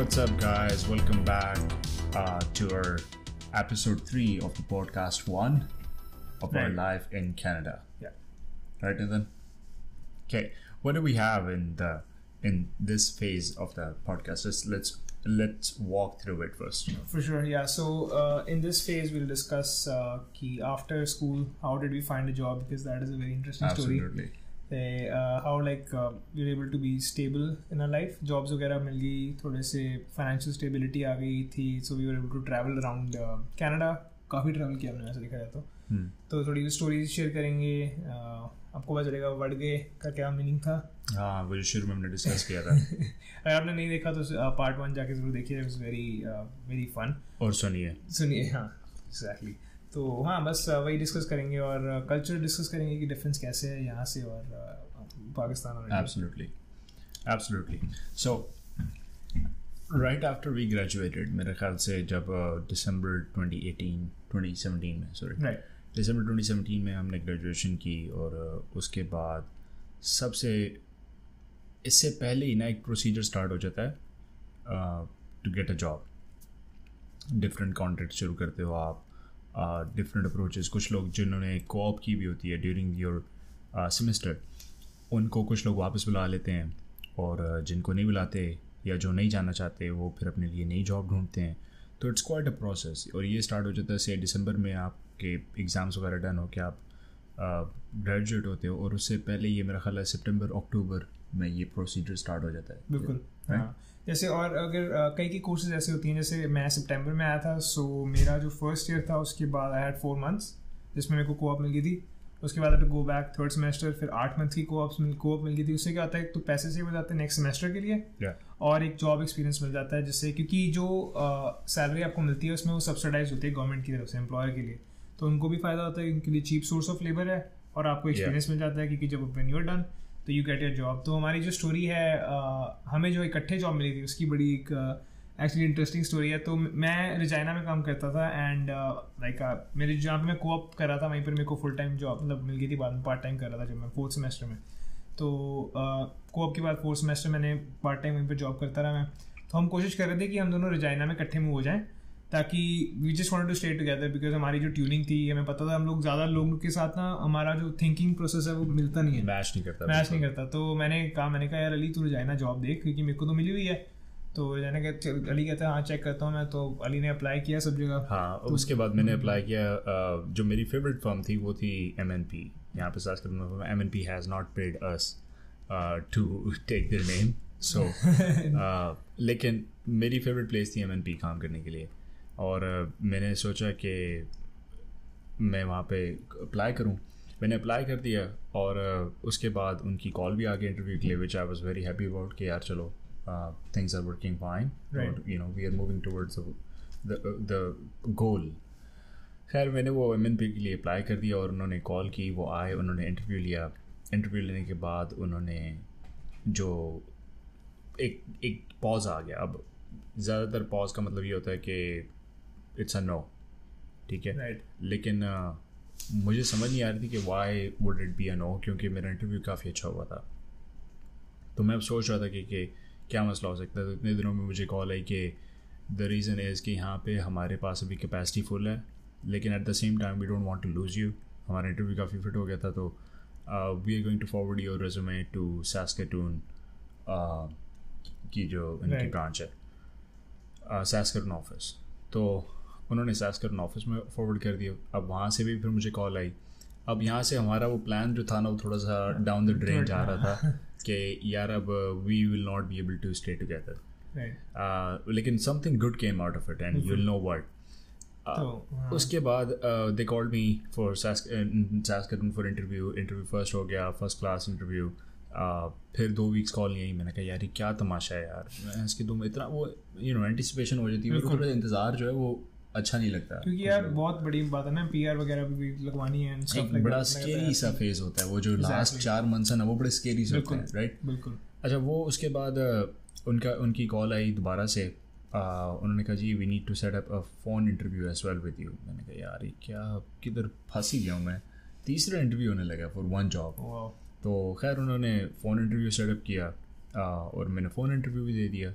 what's up, guys? Welcome back uh, to our episode three of the podcast one of our Right. life in Canada. Yeah. Right, Nathan? Okay. What do we have in the in this phase of the podcast? Let's let's let's walk through it first. For sure, yeah. So uh, in this phase, we'll discuss uh, key after school. How did we find a job? Because that is a very interesting story. Absolutely. Uh, how like uh, we were able to be stable in our life. Jobs वगैरह मिल गई, थोड़े से financial stability आ गई थी. We were able to travel around uh, Canada. काफ़ी travel किया हमने ऐसा देखा जाए तो. Hmm. तो थोड़ी स्टोरीज शेयर करेंगे. Uh, आपको पता चलेगा वर्ड गए का क्या मीनिंग था. हाँ वो जो शुरू में हमने डिस्कस किया था अगर आपने नहीं देखा तो पार्ट वन जाके ज़रूर देखिए. Uh, very fun. और सुनिए सुनिए हाँ एग्जैक्टली तो हाँ बस वही डिस्कस करेंगे और कल्चर डिस्कस करेंगे कि डिफरेंस कैसे है यहाँ से और पाकिस्तान और। Absolutely. Absolutely. So, right after we graduated, मेरे ख्याल से जब दिसंबर 2018 2017 में सॉरी राइट दिसंबर 2017 में हमने ग्रेजुएशन की और उसके बाद सबसे इससे पहले ही ना एक प्रोसीजर स्टार्ट हो जाता है to get a job different contract शुरू करते हो आप डिफरेंट अप्रोचेस कुछ लोग जिन्होंने कोऑप की भी होती है ड्यूरिंग योर सेमेस्टर उनको कुछ लोग वापस बुला लेते हैं और uh, जिनको नहीं बुलाते या जो नहीं जाना चाहते वो फिर अपने लिए नई जॉब ढूंढते हैं। तो इट्स क्वाइट अ प्रोसेस और ये स्टार्ट हो जाता है से दिसंबर में आपके एग्ज़ाम्स वगैरह डन हो के आप ग्रेजुएट होते हो और उससे पहले ये मेरा ख्याल है सितंबर अक्टूबर में ये प्रोसीजर स्टार्ट हो जाता है। बिल्कुल। हाँ। जैसे और अगर कई की कोर्सेज ऐसे होती हैं जैसे मैं सितंबर में आया था सो मेरा जो फ़र्स्ट ईयर था उसके बाद आई हैड फोर मंथ्स जिसमें मेरे को कोऑप मिल गई थी उसके बाद गो बैक थर्ड सेमेस्टर फिर आठ मंथ की कोऑप कोऑप मिल गई थी उससे क्या होता है एक तो पैसे सेव हो जाते हैं नेक्स्ट सेमेस्टर के लिए Yeah. और एक जॉब एक्सपीरियंस मिल जाता है जिससे क्योंकि जो सैलरी आपको मिलती है उसमें वो सब्सिडाइज होती है गवर्नमेंट की तरफ़ से एम्प्लॉयर के लिए तो उनको भी फ़ायदा होता है उनके लिए चीप सोर्स ऑफ़ लेबर है और आपको एक्सपीरियंस yeah. मिल जाता है क्योंकि जब वेन यूर डन तो यू गेट योर जॉब तो हमारी जो स्टोरी है हमें जो इकट्ठे जॉब मिली थी, उसकी बड़ी एक एक्चुअली इंटरेस्टिंग स्टोरी है। तो मैं रिजाइना में काम करता था एंड लाइक मेरे जहाँ पे मैं कोऑप कर रहा था, वहीं पर मेरे को फुल टाइम जॉब मतलब मिल गई थी, बाद में पार्ट टाइम कर रहा था जब मैं फोर्थ सेमेस्टर में। तो कोऑप के बाद फोर्थ सेमेस्टर मैंने पार्ट टाइम वहीं पर जॉब करता रहा मैं। तो हम कोशिश कर रहे थे कि हम दोनों रिजाइना में इकट्ठे मूव हो जाएँ। ताकि we just wanted to stay together because हमारी जो ट्यूनिंग थी हमें पता था हम लोग ज़्यादा लोगों के साथ ना हमारा जो थिंकिंग प्रोसेस है वो मिलता नहीं है। मैच नहीं करता मैच नहीं करता। तो मैंने कहा मैंने कहा यार अली तू रिजाइना जॉब देख क्योंकि मेरे को तो मिली हुई है। तो रिजाइना कहते अली कहता है हाँ चेक करता हूँ मैं। तो अली ने अप्लाई किया सब जगह। हाँ और उसके बाद मैंने अप्लाई किया जो मेरी फेवरेट फर्म थी वो थी एम एन पी यहाँ पे Sask M N P has not paid us to take their name so लेकिन मेरी फेवरेट प्लेस थी एम एन पी काम करने के लिए। और मैंने सोचा कि मैं वहाँ पे अप्लाई करूँ। मैंने अप्लाई कर दिया और उसके बाद उनकी कॉल भी आ गई इंटरव्यू के लिए which I was very happy about कि यार चलो things are working fine. You know we are moving towards the goal खैर मैंने वो एम के लिए अप्लाई कर दिया और उन्होंने कॉल की वो आए उन्होंने इंटरव्यू लिया। इंटरव्यू लेने के बाद उन्होंने जो एक एक पॉज आ गया। अब ज़्यादातर पॉज का मतलब ये होता है कि इट्स अ नो ठीक है? राइट लेकिन अ, मुझे समझ नहीं आ रही थी कि why would it be a no क्योंकि मेरा इंटरव्यू काफ़ी अच्छा हुआ था। तो मैं अब सोच रहा था कि, कि क्या मसला हो सकता है? तो इतने दिनों में मुझे कॉल आई कि द रीज़न इज़ कि यहाँ पे हमारे पास अभी कैपेसिटी फुल है लेकिन at the same time we don't want to lose you हमारा इंटरव्यू काफ़ी फिट हो गया था तो we are going to forward your resume to Saskatoon की जो इनकी. ब्रांच है। सैस्कटन ऑफ़िस तो उन्होंने सैस्कटन ऑफ़िस में फॉरवर्ड कर दिया। अब वहाँ से भी फिर मुझे कॉल आई। अब यहाँ से हमारा वो प्लान जो था ना वो थोड़ा सा डाउन द ड्रेन जा रहा था कि यार अब we will not be able to stay together लेकिन something good came out of it and you will know what हाँ, उसके बाद they called me for Saskatoon for interview interview first हो गया फ़र्स्ट क्लास इंटरव्यू फिर दो weeks call नहीं आई। मैंने कहा यार ये क्या तमाशा है यार? मैं इसके तुम इतना वो यू नो एंटिसिपेशन हो जाती है। इंतज़ार जो है वो अच्छा नहीं लगता क्योंकि यार बहुत बड़ी बात है ना पीआर वगैरह भी लगवानी है एक बड़ा स्केरी सा फ़ेज़ होता है वो जो लास्ट चार मंथ्स है ना वो बड़े स्केरी से होते हैं राइट बिल्कुल। अच्छा वो उसके बाद उनका उनकी कॉल आई दोबारा से उन्होंने कहा जी we need to set up a phone interview as well with you मैंने कहा यार ये क्या किधर फंस ही गया हूँ मैं? तीसरा इंटरव्यू होने लगा फॉर वन जॉब तो खैर उन्होंने फ़ोन इंटरव्यू सेटअप किया और मैंने फ़ोन इंटरव्यू भी दे दिया।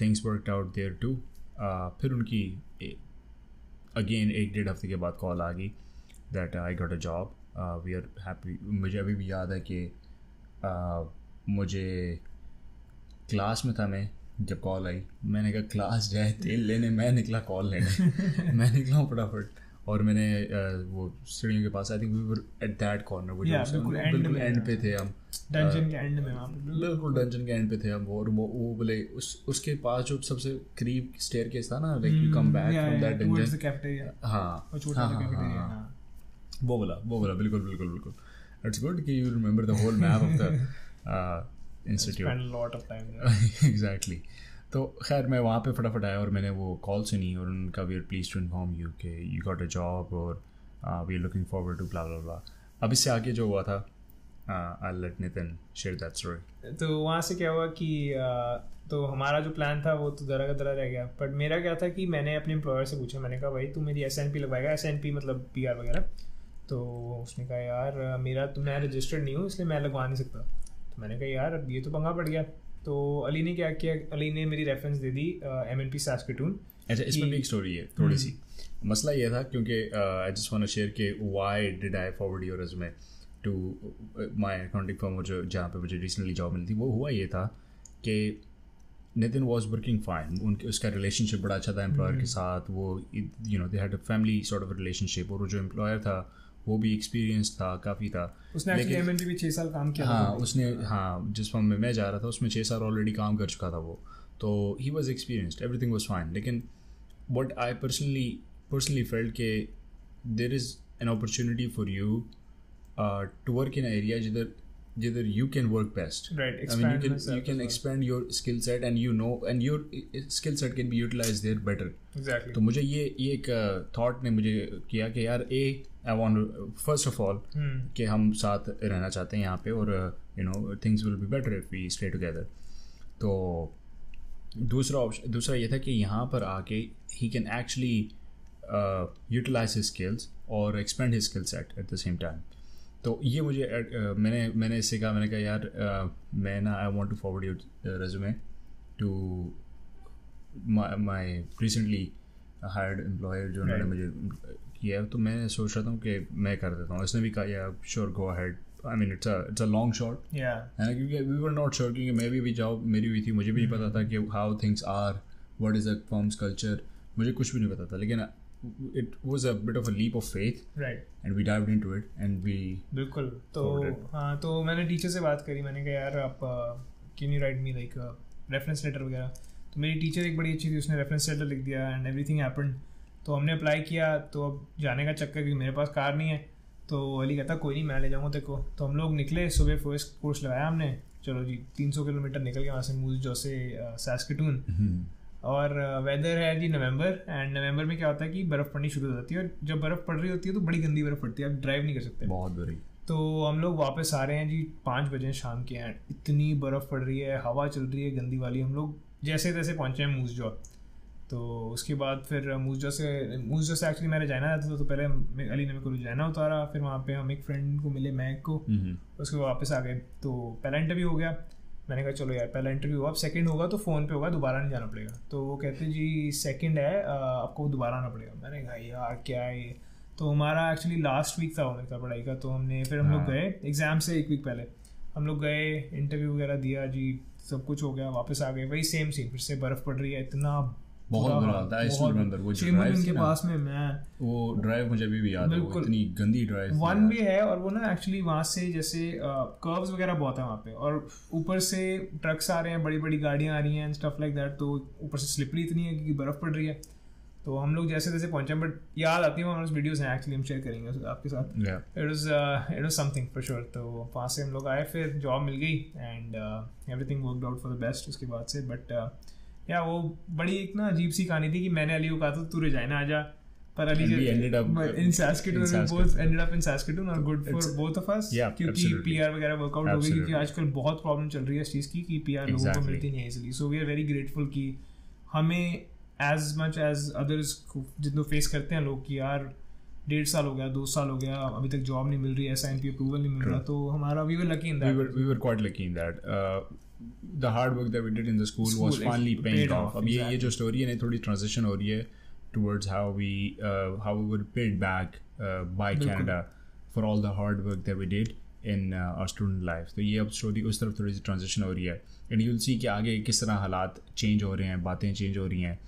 Things worked out there too फिर उनकी अगेन एक डेढ़ हफ़्ते के बाद कॉल आ गई that I got a job we are happy मुझे अभी भी याद है कि uh, मुझे क्लास में था मैं जब कॉल आई मैंने कहा क्लास जाए तेल लेने मैं निकला कॉल लेने. मैं निकला हूँ फटाफट। और मैंने वो सीढ़ियों के पास I think we were at that corner वो बिल्कुल एंड पे थे हम। डंजन के एंड में बिल्कुल डंजन के एंड पे थे हम और वो वो बोले उस उसके पास जो सबसे करीब स्टेयर केस था ना like you come back from that dungeon हाँ। वो छोटा सा कैफेटेरिया हाँ वो बोला वो बोला बिल्कुल बिल्कुल बिल्कुल। इट्स गुड कि you remember the whole map of the institute lot of time exactly तो खैर मैं वहाँ पे फटाफट आया और मैंने वो कॉल सुनी और उनका we are pleased to inform you कि यू गॉट अ जॉब और we are looking forward to blah blah अब इससे आगे जो हुआ था I let Nitin share that story तो वहाँ से क्या हुआ कि uh, तो हमारा जो प्लान था वो तो दरा का दरा रह गया। बट मेरा क्या था कि मैंने अपने एम्प्लॉयर से पूछा मैंने कहा भाई तू मेरी एस एन पी लगवाएगा? एस एन पी मतलब पी आर वगैरह। तो उसने कहा यार मेरा तो मैं रजिस्टर्ड नहीं हूँ इसलिए मैं लगवा नहीं सकता। तो मैंने कहा यार अब ये तो पंगा पड़ गया। तो अली ने क्या किया? अली ने मेरी रेफरेंस दे दी एम एन पी सास्किटून अच्छा इसमें भी एक स्टोरी है थोड़ी सी। मसला ये था क्योंकि आई जस्ट वांट शेयर के why did I forward your resume to my accounting firm जो जहाँ पे मुझे रिसेंटली जॉब मिली थी वो हुआ ये था कि नितिन वॉज़ वर्किंग फाइन उनके उसका रिलेशनशिप बड़ा अच्छा था एम्प्लॉयर के हम्म। साथ वो you know they had a family sort of relationship और वो जो एम्प्लॉयर था वो भी एक्सपीरियंस था काफ़ी था। उसने लेकिन भी छः साल काम किया हाँ उसने हाँ जिस फॉर्म में मैं जा रहा था उसमें छः साल ऑलरेडी काम कर चुका था वो। तो he was experienced everything was fine लेकिन what I personally personally felt के there is an opportunity for you to work in area जिधर जिधर you can work best right expand i mean you can you can expand your skill set and you know and your skill set can be utilized there तो मुझे ये ये एक thought ने मुझे किया कि यार ए I want first of all कि हम साथ रहना चाहते हैं यहाँ पे और you know things will be better if we stay together तो दूसरा ऑप्शन दूसरा ये था कि यहाँ पर आके he can actually utilize his skills और expand his skill set at the same time तो ये मुझे uh, मैंने मैंने इससे कहा मैंने कहा यार uh, मैं ना I want to forward your resume to my recently hired employer जो उन्होंने मुझे किया है तो मैं सोच रहा था कि मैं कर देता हूँ। इसने भी कहा yeah sure go ahead I mean it's it's a long shot है ना? क्योंकि वी वर नॉट श्योर क्योंकि मैं भी भी जॉब मेरी हुई थी मुझे भी नहीं पता था कि how things are what is a forms culture मुझे कुछ भी नहीं पता था लेकिन it was a bit of a leap of faith. Right. And we dived into it and we बिल्कुल। तो हाँ तो मैंने टीचर से बात करी मैंने कहा यार आप can you write me like reference letter वगैरह? तो मेरी टीचर एक बड़ी अच्छी थी उसने रेफरेंस लेटर लिख दिया एंड एवरीथिंग हैपेंड तो हमने अप्लाई किया तो अब जाने का चक्कर क्योंकि मेरे पास कार नहीं है तो अली कहता कोई नहीं मैं ले जाऊँगा तेरे को। तो हम लोग निकले सुबह फ़र्स्ट कोर्स लगाया हमने। चलो जी तीन सौ किलोमीटर निकल गया वहाँ से मूज जो से सैसकटून। और वेदर है जी नवंबर एंड नवंबर में क्या होता है कि बर्फ़ पड़नी शुरू हो जाती है और जब बर्फ़ पड़ रही होती है तो बड़ी गंदी बर्फ़ पड़ती है आप ड्राइव नहीं कर सकते। बहुत बुरी। तो हम लोग वापस आ रहे हैं जी पाँच बजे शाम के एंड इतनी बर्फ़ पड़ रही है हवा चल रही है गंदी वाली हम लोग जैसे तैसे पहुँचे हैं मूज जो तो उसके बाद फिर मूजा से मूजा से एक्चुअली मैंने जाना था तो पहले अली ने मेरे को जाना उतारा फिर वहाँ पे हम एक फ्रेंड को मिले मैक को। उसके बाद वापस आ गए। तो पहला इंटरव्यू हो गया। मैंने कहा चलो यार पहला इंटरव्यू हुआ अब सेकंड होगा तो फ़ोन पे होगा दोबारा नहीं जाना पड़ेगा। तो वो कहते जी सेकंड है आपको दोबारा आना पड़ेगा। मैंने कहा यार क्या है ये? तो हमारा एक्चुअली लास्ट वीक था मेरे का पढ़ाई का। तो हमने फिर हम लोग हाँ। गए एग्ज़ाम से एक वीक पहले। हम लोग गए इंटरव्यू वगैरह दिया जी सब कुछ हो गया वापस आ गए। वही सेम सीन फिर से बर्फ़ पड़ रही है इतना बहुत बुरा था आई स्टिल रिमेंबर वो जो ड्राइव के पास में मैं वो ड्राइव मुझे अभी भी याद है वो इतनी गंदी ड्राइव वन वे है और वो ना एक्चुअली वहाँ से जैसे कर्व्स वगैरह बहुत है वहाँ पे और ऊपर से ट्रक्स आ रहे हैं बड़ी बड़ी गाड़ियाँ आ रही हैं एंड स्टफ़ लाइक दैट तो ऊपर से स्लिपरी इतनी है क्योंकि बर्फ़ पड़ रही है। तो हम लोग जैसे जैसे पहुँचे बट याद आती है हमारे वीडियोस हैं एक्चुअली हम शेयर करेंगे आपके साथ। It was it was something for sure तो वहाँ से हम लोग आए फिर जॉब मिल गई and everything worked out for the best उसके बाद से बट या वो बड़ी एक ना अजीब सी कहानी थी कि मैंने अली को कहा था तू रिजाइन आ जा पर Ali ended up in Saskatoon we both ended up in Saskatoon और good for both of us क्योंकि पीआर वगैरह वर्कआउट हो गई क्योंकि आजकल बहुत प्रॉब्लम चल रही है इस चीज़ की कि पीआर लोगों को मिलती नहीं है easily so we are very grateful कि हमें एज मच एज अदर्स जितने फेस करते हैं लोग कि यार डेढ़ साल हो गया दो साल हो गया अभी तक जॉब नहीं मिल रही एस आई अप्रूवल नहीं मिल रहा तो हमारा we were lucky in we were we were quite lucky in that. Uh, the hard work that we did in the school, was School, finally ex- paid off. off, अब ये ये. जो story है ना थोड़ी ट्रांजिशन हो रही है towards how we uh, how we were paid back uh, by Canada for all the hard work that we did in uh, our student life. तो ये अब स्टोरी उस तरफ़ थोड़ी सी ट्रांजिशन हो रही है एंड यूल सी कि आगे किस तरह हालात चेंज हो रहे हैं बातें चेंज हो रही हैं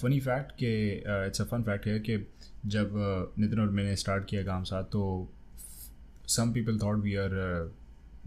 फनी फैक्ट कि इट्स अ फन फैक्ट है कि जब uh, नितिन और मैंने स्टार्ट किया काम साथ तो some people thought we are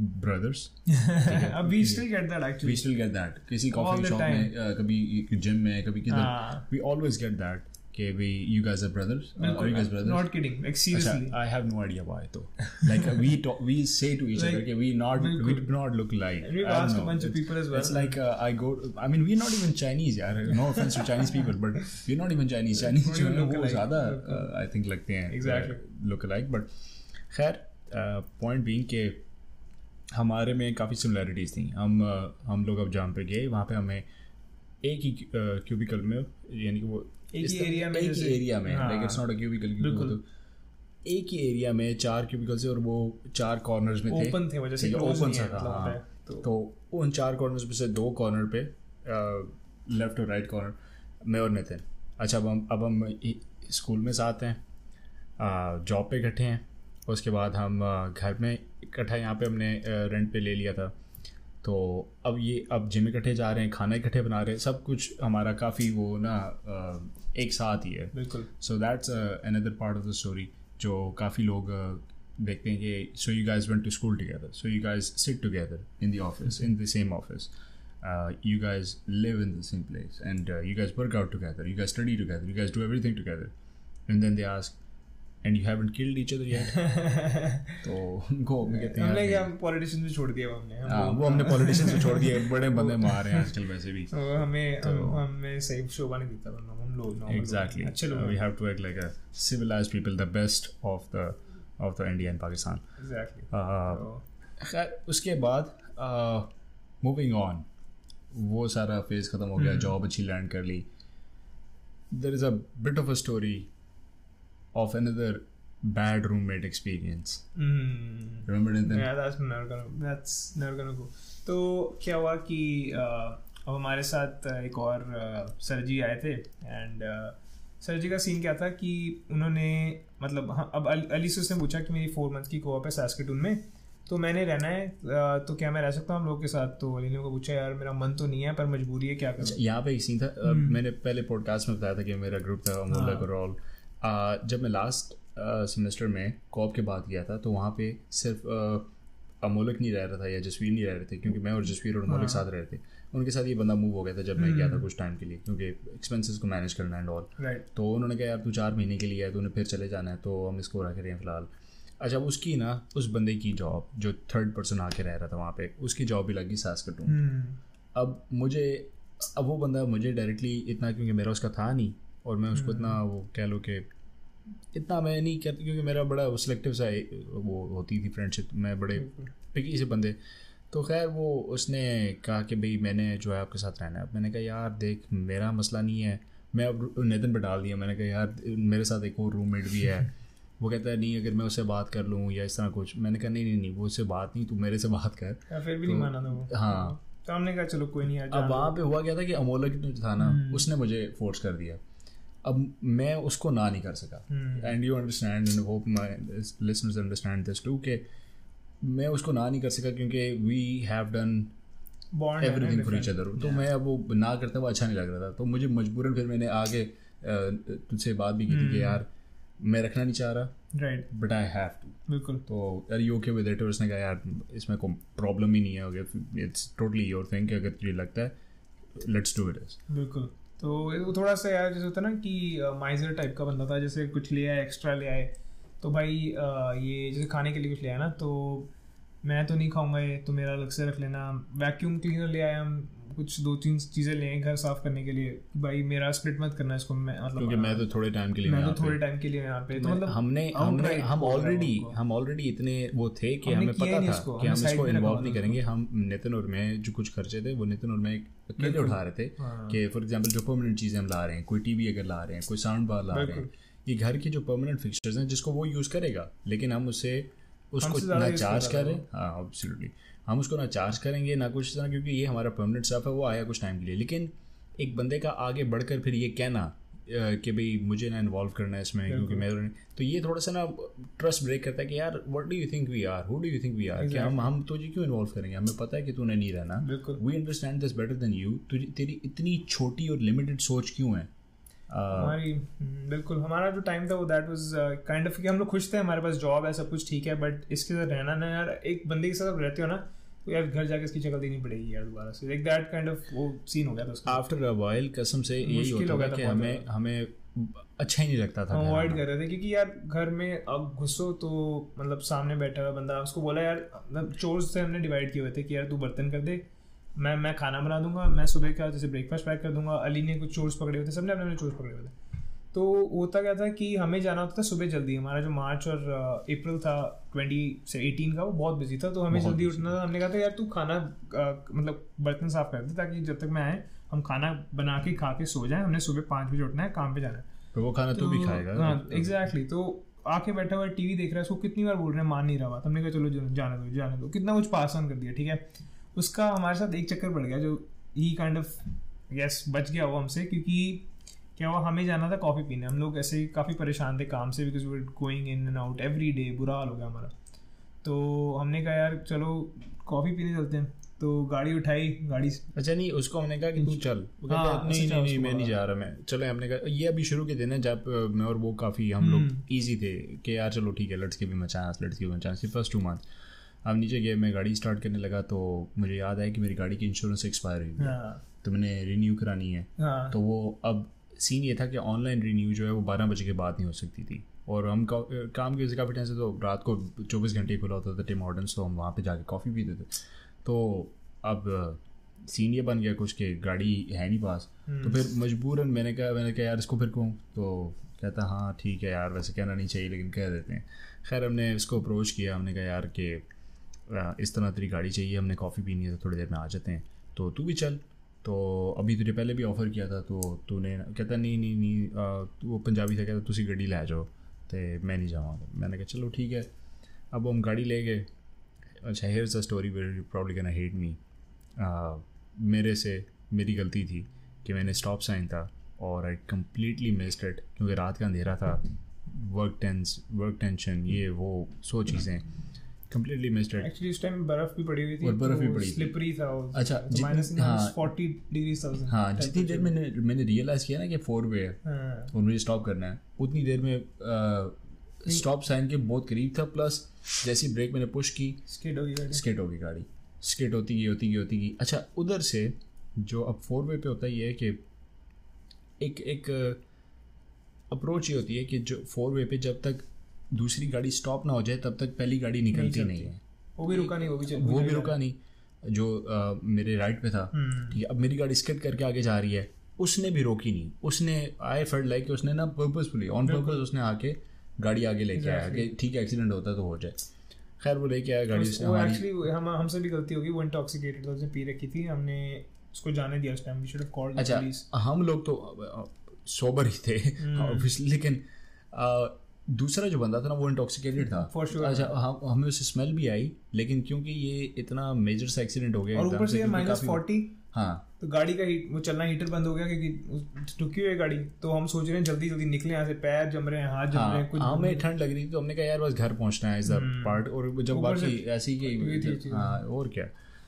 uh, brothers अब we still get that we actually still get that किसी All कॉफ़ी शॉप. में uh, कभी जिम में कभी किधर हाँ। we always get that कि we you guys are brothers uh, are you guys brothers not kidding like seriously अच्छा, I have no idea why though. Like uh, we talk, we say to each other, Like, okay, we not we बिल्कुल. do not look like. And we've I don't asked a know. bunch of It's- people as well. It's like uh, I go. I mean, we're not even Chinese, यार. No offense to Chinese people, but we're not even Chinese. Chinese Not जो है look वो alike. ज़्यादा uh, I think लगते हैं. Exactly. uh, Look alike, but खैर uh, point being के हमारे में काफ़ी सिमिलैरिटीज़ थी हम हम लोग अब जहाँ पे गए वहाँ पे हमें एक ही क्यूबिकल में यानी कि वो एक ही area में एक ही एरिया में। Like it's not a cubicle बिल्कुल। एक ही एरिया में चार क्यूबिकल से और वो चार कॉर्नर्स में थे ओपन थे वो जैसे ठीक है, close open नहीं सा था मतलब। है, तो- तो उन चार कॉर्नर्स में से दो कॉर्नर पे लेफ़्ट और राइट कॉर्नर मैं और नितिन अच्छा अब हम अब हम स्कूल में साथ हैं जॉब पे इकट्ठे हैं उसके बाद हम घर में इकट्ठा यहाँ पे हमने रेंट पे ले लिया था। तो अब ये अब जिम इकट्ठे जा रहे हैं खाना इकट्ठे बना रहे हैं सब कुछ हमारा काफ़ी वो ना एक साथ ही है। बिल्कुल। So that's another part of the story जो काफ़ी लोग देखते हैं कि so you guys went to school together so you guys sit together in the office in the same office you guys live in the same place and uh, you guys work out together you guys study together you guys do everything together? And then they ask and you haven't killed each other yet. तो उनको मैं कहते हैं हमने क्या नहीं। Politician भी छोड़ दिया हमने हम हाँ, वो हमने पॉलिटिशियन से छोड़ दिए बड़े बंदे मार रहे हैं आजकल वैसे भी। तो हमें तो- हमें सही शोभा नहीं देता वरना हम लोग लोग अच्छे लोग uh, we have to act like a civilized people the best of the of the India and Pakistan. Exactly uh, खैर उसके बाद मूविंग ऑन वो सारा फ़ेज़ खत्म हो गया जॉब अच्छी लैंड कर ली। There is a bit of a story of another bad roommate experience remember Nitin Yeah, that's never gonna that's never gonna go. तो क्या हुआ कि अब हमारे साथ एक और सर जी आए थे एंड सर जी का सीन क्या था कि उन्होंने मतलब हाँ, अब अली से उसने पूछा कि मेरी फोर मंथ की कोऑप है सास्केटून में तो मैंने रहना है तो क्या मैं रह सकता हूँ हम लोग के साथ? तो अली ने को पूछा यार मेरा मन तो नहीं है पर मजबूरी है क्या करूँ? यहाँ पे एक सीन था uh, मैंने पहले पॉडकास्ट में बताया था कि मेरा ग्रुप था अमोलक और ऑल जब मैं लास्ट सेमेस्टर में कॉप के बाद गया था तो वहाँ पे सिर्फ़ अमोलक नहीं रह रहा था या जसवीर नहीं रह रहे थे क्योंकि मैं और जसवीर और अमोलक साथ रह रहे थे। उनके साथ ये बंदा मूव हो गया था जब मैं गया था कुछ टाइम के लिए क्योंकि एक्सपेंसेस को मैनेज करना एंड ऑल तो उन्होंने कहा यार तू चार महीने के लिए है तो उन्हें फिर चले जाना है तो हम इसको रख रहे हैं फ़िलहाल। अच्छा अब उसकी ना उस बंदे की जॉब जो थर्ड पर्सन आके रह रहा था वहाँ पे उसकी जॉब भी लगी सासकटून हम्म, अब मुझे अब वो बंदा मुझे डायरेक्टली इतना क्योंकि मेरा उसका था नहीं और मैं उसको इतना वो कह लो कि इतना मैं नहीं कहता क्योंकि मेरा बड़ा सिलेक्टिव सा वो होती थी फ्रेंडशिप मैं बड़े पिकी से बंदे। तो खैर वो उसने कहा कि भाई मैंने जो है आपके साथ रहना है। मैंने कहा यार देख मेरा मसला नहीं है। मैं अब नितिन पर डाल दिया। मैंने कहा यार मेरे साथ एक और रूममेट भी है। वो कहता है नहीं अगर मैं उससे बात कर लूँ या इस तरह कुछ। मैंने कहा नहीं नहीं नहीं वो उससे बात नहीं तू मेरे से बात कर। फिर भी नहीं माना था वो। हाँ। तो हमने कहा चलो कोई नहीं अब वहाँ पे हुआ क्या था कि अमोलक जो था ना हम्म। उसने मुझे फोर्स कर दिया। अब मैं उसको ना नहीं कर सका। हम्म। And you understand and hope my listeners understand this too कि मैं उसको ना नहीं कर सका क्योंकि we have done everything for. Each other तो मैं अब वो ना करता हुआ अच्छा नहीं लग रहा था। तो मुझे मजबूरन फिर मैंने आगे तुझसे बात भी की थी कि यार मैं रखना नहीं चाह रहा right but I have to बिल्कुल। तो यार यू ओके विद इट उसने कहा यार इसमें कोई प्रॉब्लम ही नहीं है इट्स टोटली योर थिंग अगर तुझे लगता है लेट्स डू इट इज़ बिल्कुल। तो वो थोड़ा सा यार जैसे होता है ना कि माइजर टाइप का बंदा था, जैसे कुछ ले आए एक्स्ट्रा ले आए। तो भाई ये जैसे खाने के लिए कुछ ले आया ना तो मैं तो नहीं खाऊँगा ये तो मेरा अलग से रख लेना। वैक्यूम क्लीनर ले आया हम कुछ दो तीन चीज़ें ले घर साफ़ करने के लिए भाई मेरा स्प्लिट मत करना इसको मैं मतलब क्योंकि मैं तो थोड़े टाइम के लिए मैं तो थोड़े टाइम के लिए यहाँ पे तो मतलब हमने हमने हम ऑलरेडी हम ऑलरेडी इतने वो थे कि हमें पता था कि हम इसको इन्वॉल्व नहीं करेंगे। हम नितिन और मैं जो कुछ खर्चे थे वो नितिन और मैं अकेले उठा रहे थे हाँ। कि फॉर एग्जांपल जो परमानेंट चीज़ें हम ला रहे हैं कोई टीवी अगर ला रहे हैं कोई साउंड बार ला रहे हैं ये घर के जो परमानेंट फिक्सचर्स हैं जिसको वो यूज़ करेगा लेकिन हम उसे उसको ना चार्ज करें हाँ। एब्सोल्युटली हम उसको ना चार्ज करेंगे ना कुछ तरह क्योंकि ये हमारा परमानेंट स्टाफ है वो आया कुछ टाइम के लिए। लेकिन एक बंदे का आगे बढ़कर फिर ये कहना कि भाई मुझे ना इन्वॉल्व करना है इसमें क्योंकि मैं तो ये थोड़ा सा ना ट्रस्ट ब्रेक करता है कि यार what do you think we are who do you think we are कि हम हम तुझे क्यों इन्वॉल्व करेंगे? हमें पता है कि तूने नहीं रहना। We understand this better than you तुझे तेरी इतनी छोटी और लिमिटेड सोच क्यों है? हमारी बिल्कुल। हमारा जो टाइम था वो दैट वाज काइंड ऑफ़ कि हम लोग खुश थे हमारे पास जॉब है सब कुछ ठीक है बट इसके साथ रहना ना यार एक बंदे के साथ रहते हो ना तो यार घर जाके इसकी शक्ल देनी पड़ेगी यार दोबारा से। लाइक दैट काइंड ऑफ़ वो सीन हो गया था उसका। आफ्टर अ वाइल कसम से यही होता था कि हमें हमें अच्छा ही नहीं लगता था अवॉइड कर रहे थे क्योंकि यार घर में अब घुसो तो मतलब सामने बैठा हुआ बंदा उसको बोला यार मतलब चोर्स से हमने डिवाइड किए हुए थे कि यार तू बर्तन कर दे मैं मैं खाना बना दूँगा मैं सुबह का जैसे ब्रेकफास्ट पैक कर दूँगा अली ने कुछ चोर्स पकड़े हुए थे सबने अपने अपने चोर्स पकड़े हुए थे। तो होता क्या था कि हमें जाना होता था सुबह जल्दी। हमारा जो मार्च और अप्रैल था ट्वेंटी से एटीन का वो बहुत बिज़ी था तो हमें जल्दी उठना था। हमने कहा था यार तू खाना मतलब बर्तन साफ़ कर दे ताकि जब तक मैं आए हम खाना बना के खा के सो जाए। हमने सुबह पाँच बजे उठना है काम पे जाना है। तो वो खाना तो, भी खाएगा? हाँ एग्जैक्टली तो आके बैठा हुआ टीवी देख रहा है उसको कितनी बार बोल रहे हैं मान नहीं रहा बात। हमने कहा चलो जाने दो जाने दो कितना कुछ पास ऑन कर दिया ठीक है? उसका हमारे साथ एक चक्कर पड़ गया जो ही काइंड ऑफ़ यस बच गया वो हमसे क्योंकि क्या हुआ हमें जाना था कॉफ़ी पीने। हम लोग ऐसे ही काफ़ी परेशान थे काम से because we going in and out every day बुरा हाल हो गया हमारा। तो हमने कहा यार चलो कॉफ़ी पीने चलते हैं। तो गाड़ी उठाई गाड़ी अच्छा नहीं उसको हमने कहा कि तू चल। हाँ, नहीं नहीं नहीं मैं नहीं जा रहा मैं चलो हमने कहा ये अभी शुरू के दिन है जब मैं और वो काफ़ी हम लोग ईजी हम्म। थे कि यार चलो ठीक है लट्स के भी मचास लट्स के भी मचास फ़र्स्ट टू मंथ अब नीचे गए मैं गाड़ी स्टार्ट करने लगा तो मुझे याद आया कि मेरी गाड़ी की इंश्योरेंस एक्सपायर हुई हाँ। तो मैंने रिन्यू करानी है। हाँ। तो वो अब सीन ये था कि ऑनलाइन रिन्यू जो है वो बारह बजे के बाद नहीं हो सकती थी। और हम काम की वजह काफ़ी टाइम से तो रात को चौबीस घंटे खुला होता था टिम मॉडर्न्स तो हम वहाँ पे जाके कॉफ़ी पीते थे। तो अब सीन ये बन गया कुछ के गाड़ी है नहीं पास। तो हम्म। फिर मजबूरन मैंने कहा मैंने कहा यार इसको फिर कहूँ तो कहता हाँ ठीक है यार वैसे कहना नहीं चाहिए लेकिन कह देते हैं। खैर हमने इसको अप्रोच किया हमने कहा यार कि इस तरह तेरी गाड़ी चाहिए हमने कॉफ़ी पीनी है तो थोड़ी देर में आ जाते हैं। तो तू भी चल। तो अभी तुझे पहले भी ऑफ़र किया था तो तूने कहता नहीं नहीं नहीं आ, वो पंजाबी से कहता तुम गड्डी लै जाओ। तो मैं नहीं जाऊँगा मैंने कहा चलो ठीक है। अब हम गाड़ी ले गए। अच्छा here a story where probably can hate me मेरे से मेरी गलती थी कि मैंने स्टॉप साइन था और आई कम्प्लीटली मिस्ड इट क्योंकि रात का अंधेरा था। वर्क टेंस वर्क टेंशन ये वो सो चीज़ें। कंप्लीटली मिस्ड इट एक्चुअली उस टाइम बर्फ़ भी पड़ी हुई थी और बर्फ़ भी पड़ी स्लिपरी था अच्छा तो हाँ। 40 डिग्री था हाँ जितनी देर मैंने मैंने रियलाइज़ किया ना कि फोर वे है हाँ। और मुझे स्टॉप करना है। उतनी देर में स्टॉप साइन के बहुत करीब था प्लस जैसी ब्रेक मैंने पुश की स्केट होगी गाड़ी। स्केट होगी गाड़ी। स्केट होती गई होती गई होती गई। अच्छा उधर से जो अब फोर वे पे होता ही है कि एक एक अप्रोच ये होती है कि जो फोर वे पे जब तक दूसरी गाड़ी स्टॉप ना हो जाए तब तक पहली गाड़ी निकलती नहीं, नहीं है। वो भी रुका नहीं वो भी वो भी रुका नहीं जो आ, मेरे राइट पे था। हम्म। ठीक है अब मेरी गाड़ी स्किट करके आगे जा रही है। उसने भी रोकी नहीं। उसने आई फेल्ट लाइक उसने ना पर्पजफुली ऑन पर्पज उसने आके गाड़ी आगे लेके आया कि ठीक है एक्सीडेंट होता तो हो जाए। खैर वो लेके आया गाड़ी से एक्चुअली हम हमसे भी गलती होगी वो इंटॉक्सिकेटेड उसने पी रखी थी हमने उसको जाने दिया उस time we should have called the अच्छा हम लोग तो सोबर ही थे ऑब्वियसली हम्म। लेकिन दूसरा जो बंदा था ना वो इंटॉक्सिकेटेड था। फॉर श्योर अच्छा हम हमें उससे स्मेल भी आई लेकिन क्योंकि ये इतना मेजर सा एक्सीडेंट हो गया और ऊपर से माइनस फोर्टी हाँ। तो गाड़ी का हीट वो चलना हीटर बंद हो गया क्योंकि रुकी हुई गाड़ी। तो हम सोच रहे हैं जल्दी जल्दी निकले यहाँ से पैर जम रहे हैं हाथ जम रहे हैं कुछ हाँ, हमें ठंड लग रही थी तो हमने कहा यार बस घर पहुँचना है इज़ पार्ट और जब बाकी ऐसी की हाँ और क्या।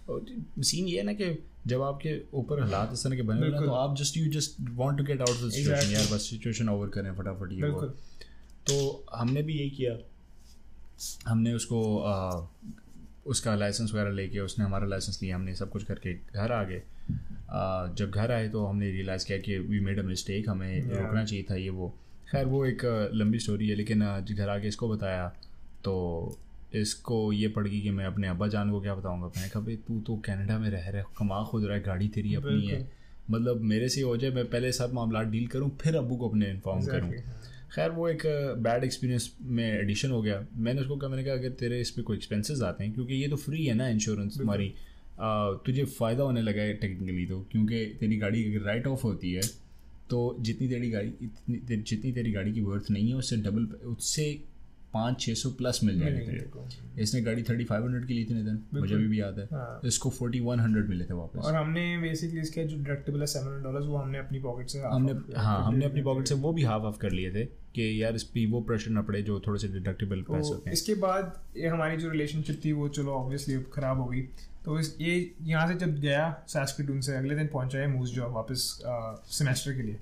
सीन ये है ना कि जब आपके ऊपर हालात इस तरह के बने तो आप just you just want to get out of situation यार बस सिचुएशन ओवर करें फटाफट ये तो हमने भी यही किया। हमने उसको आ, उसका लाइसेंस वगैरह लेके उसने हमारा लाइसेंस लिया। हमने सब कुछ करके घर आ गए। जब घर आए तो हमने रियलाइज़ किया कि वी मेड अ मिस्टेक हमें रुकना चाहिए था ये वो। खैर वो एक लंबी स्टोरी है लेकिन घर आके इसको बताया तो इसको ये पड़ गई कि मैं अपने अब्बा जान को क्या बताऊँगा? मैंने कहा भाई तू तो कनाडा में रह रहे कमा खुद रहा है गाड़ी तेरी अपनी है। मतलब मेरे से हो जाए मैं पहले सब मामला डील करूँ फिर अबू को अपने इन्फॉर्म करूँ। खैर वो एक बैड एक्सपीरियंस में एडिशन हो गया। मैंने उसको कहा मैंने कहा अगर तेरे इस पर कोई एक्सपेंसेस आते हैं क्योंकि ये तो फ्री है ना इंश्योरेंस हमारी तुझे फ़ायदा होने लगा है टेक्निकली तो क्योंकि तेरी गाड़ी अगर राइट ऑफ़ होती है तो जितनी तेरी गाड़ी इतनी जितनी तेरी गाड़ी की वर्थ नहीं है उससे डबल उससे पाँच छः सौ प्लस मिल जाएँगे तेरे। इसने गाड़ी थर्टी फाइव हंड्रेड की ली थी नितिन मुझे अभी भी याद है। हाँ। इसको फोर्टी वन हंड्रेड मिले थे वापस। और हमने बेसिकली इसके जो डिडक्टिबल है सेवन हंड्रेड डॉलर वो हमने अपनी पॉकेट से हमने हाँ हमने अपनी पॉकेट से वो भी हाफ़ ऑफ़ कर लिए थे कि यार इस पर वो प्रेशर ना पड़े जो थोड़े से डिडक्टिबल तो पैसे होते हैं। इसके बाद ये हमारी जो रिलेशनशिप थी वो चलो ऑब्वियसली खराब हो गई। तो इस ये यहाँ से जब गया सास्किटून से अगले दिन पहुँचा है मूज जो वापस सेमेस्टर के लिए।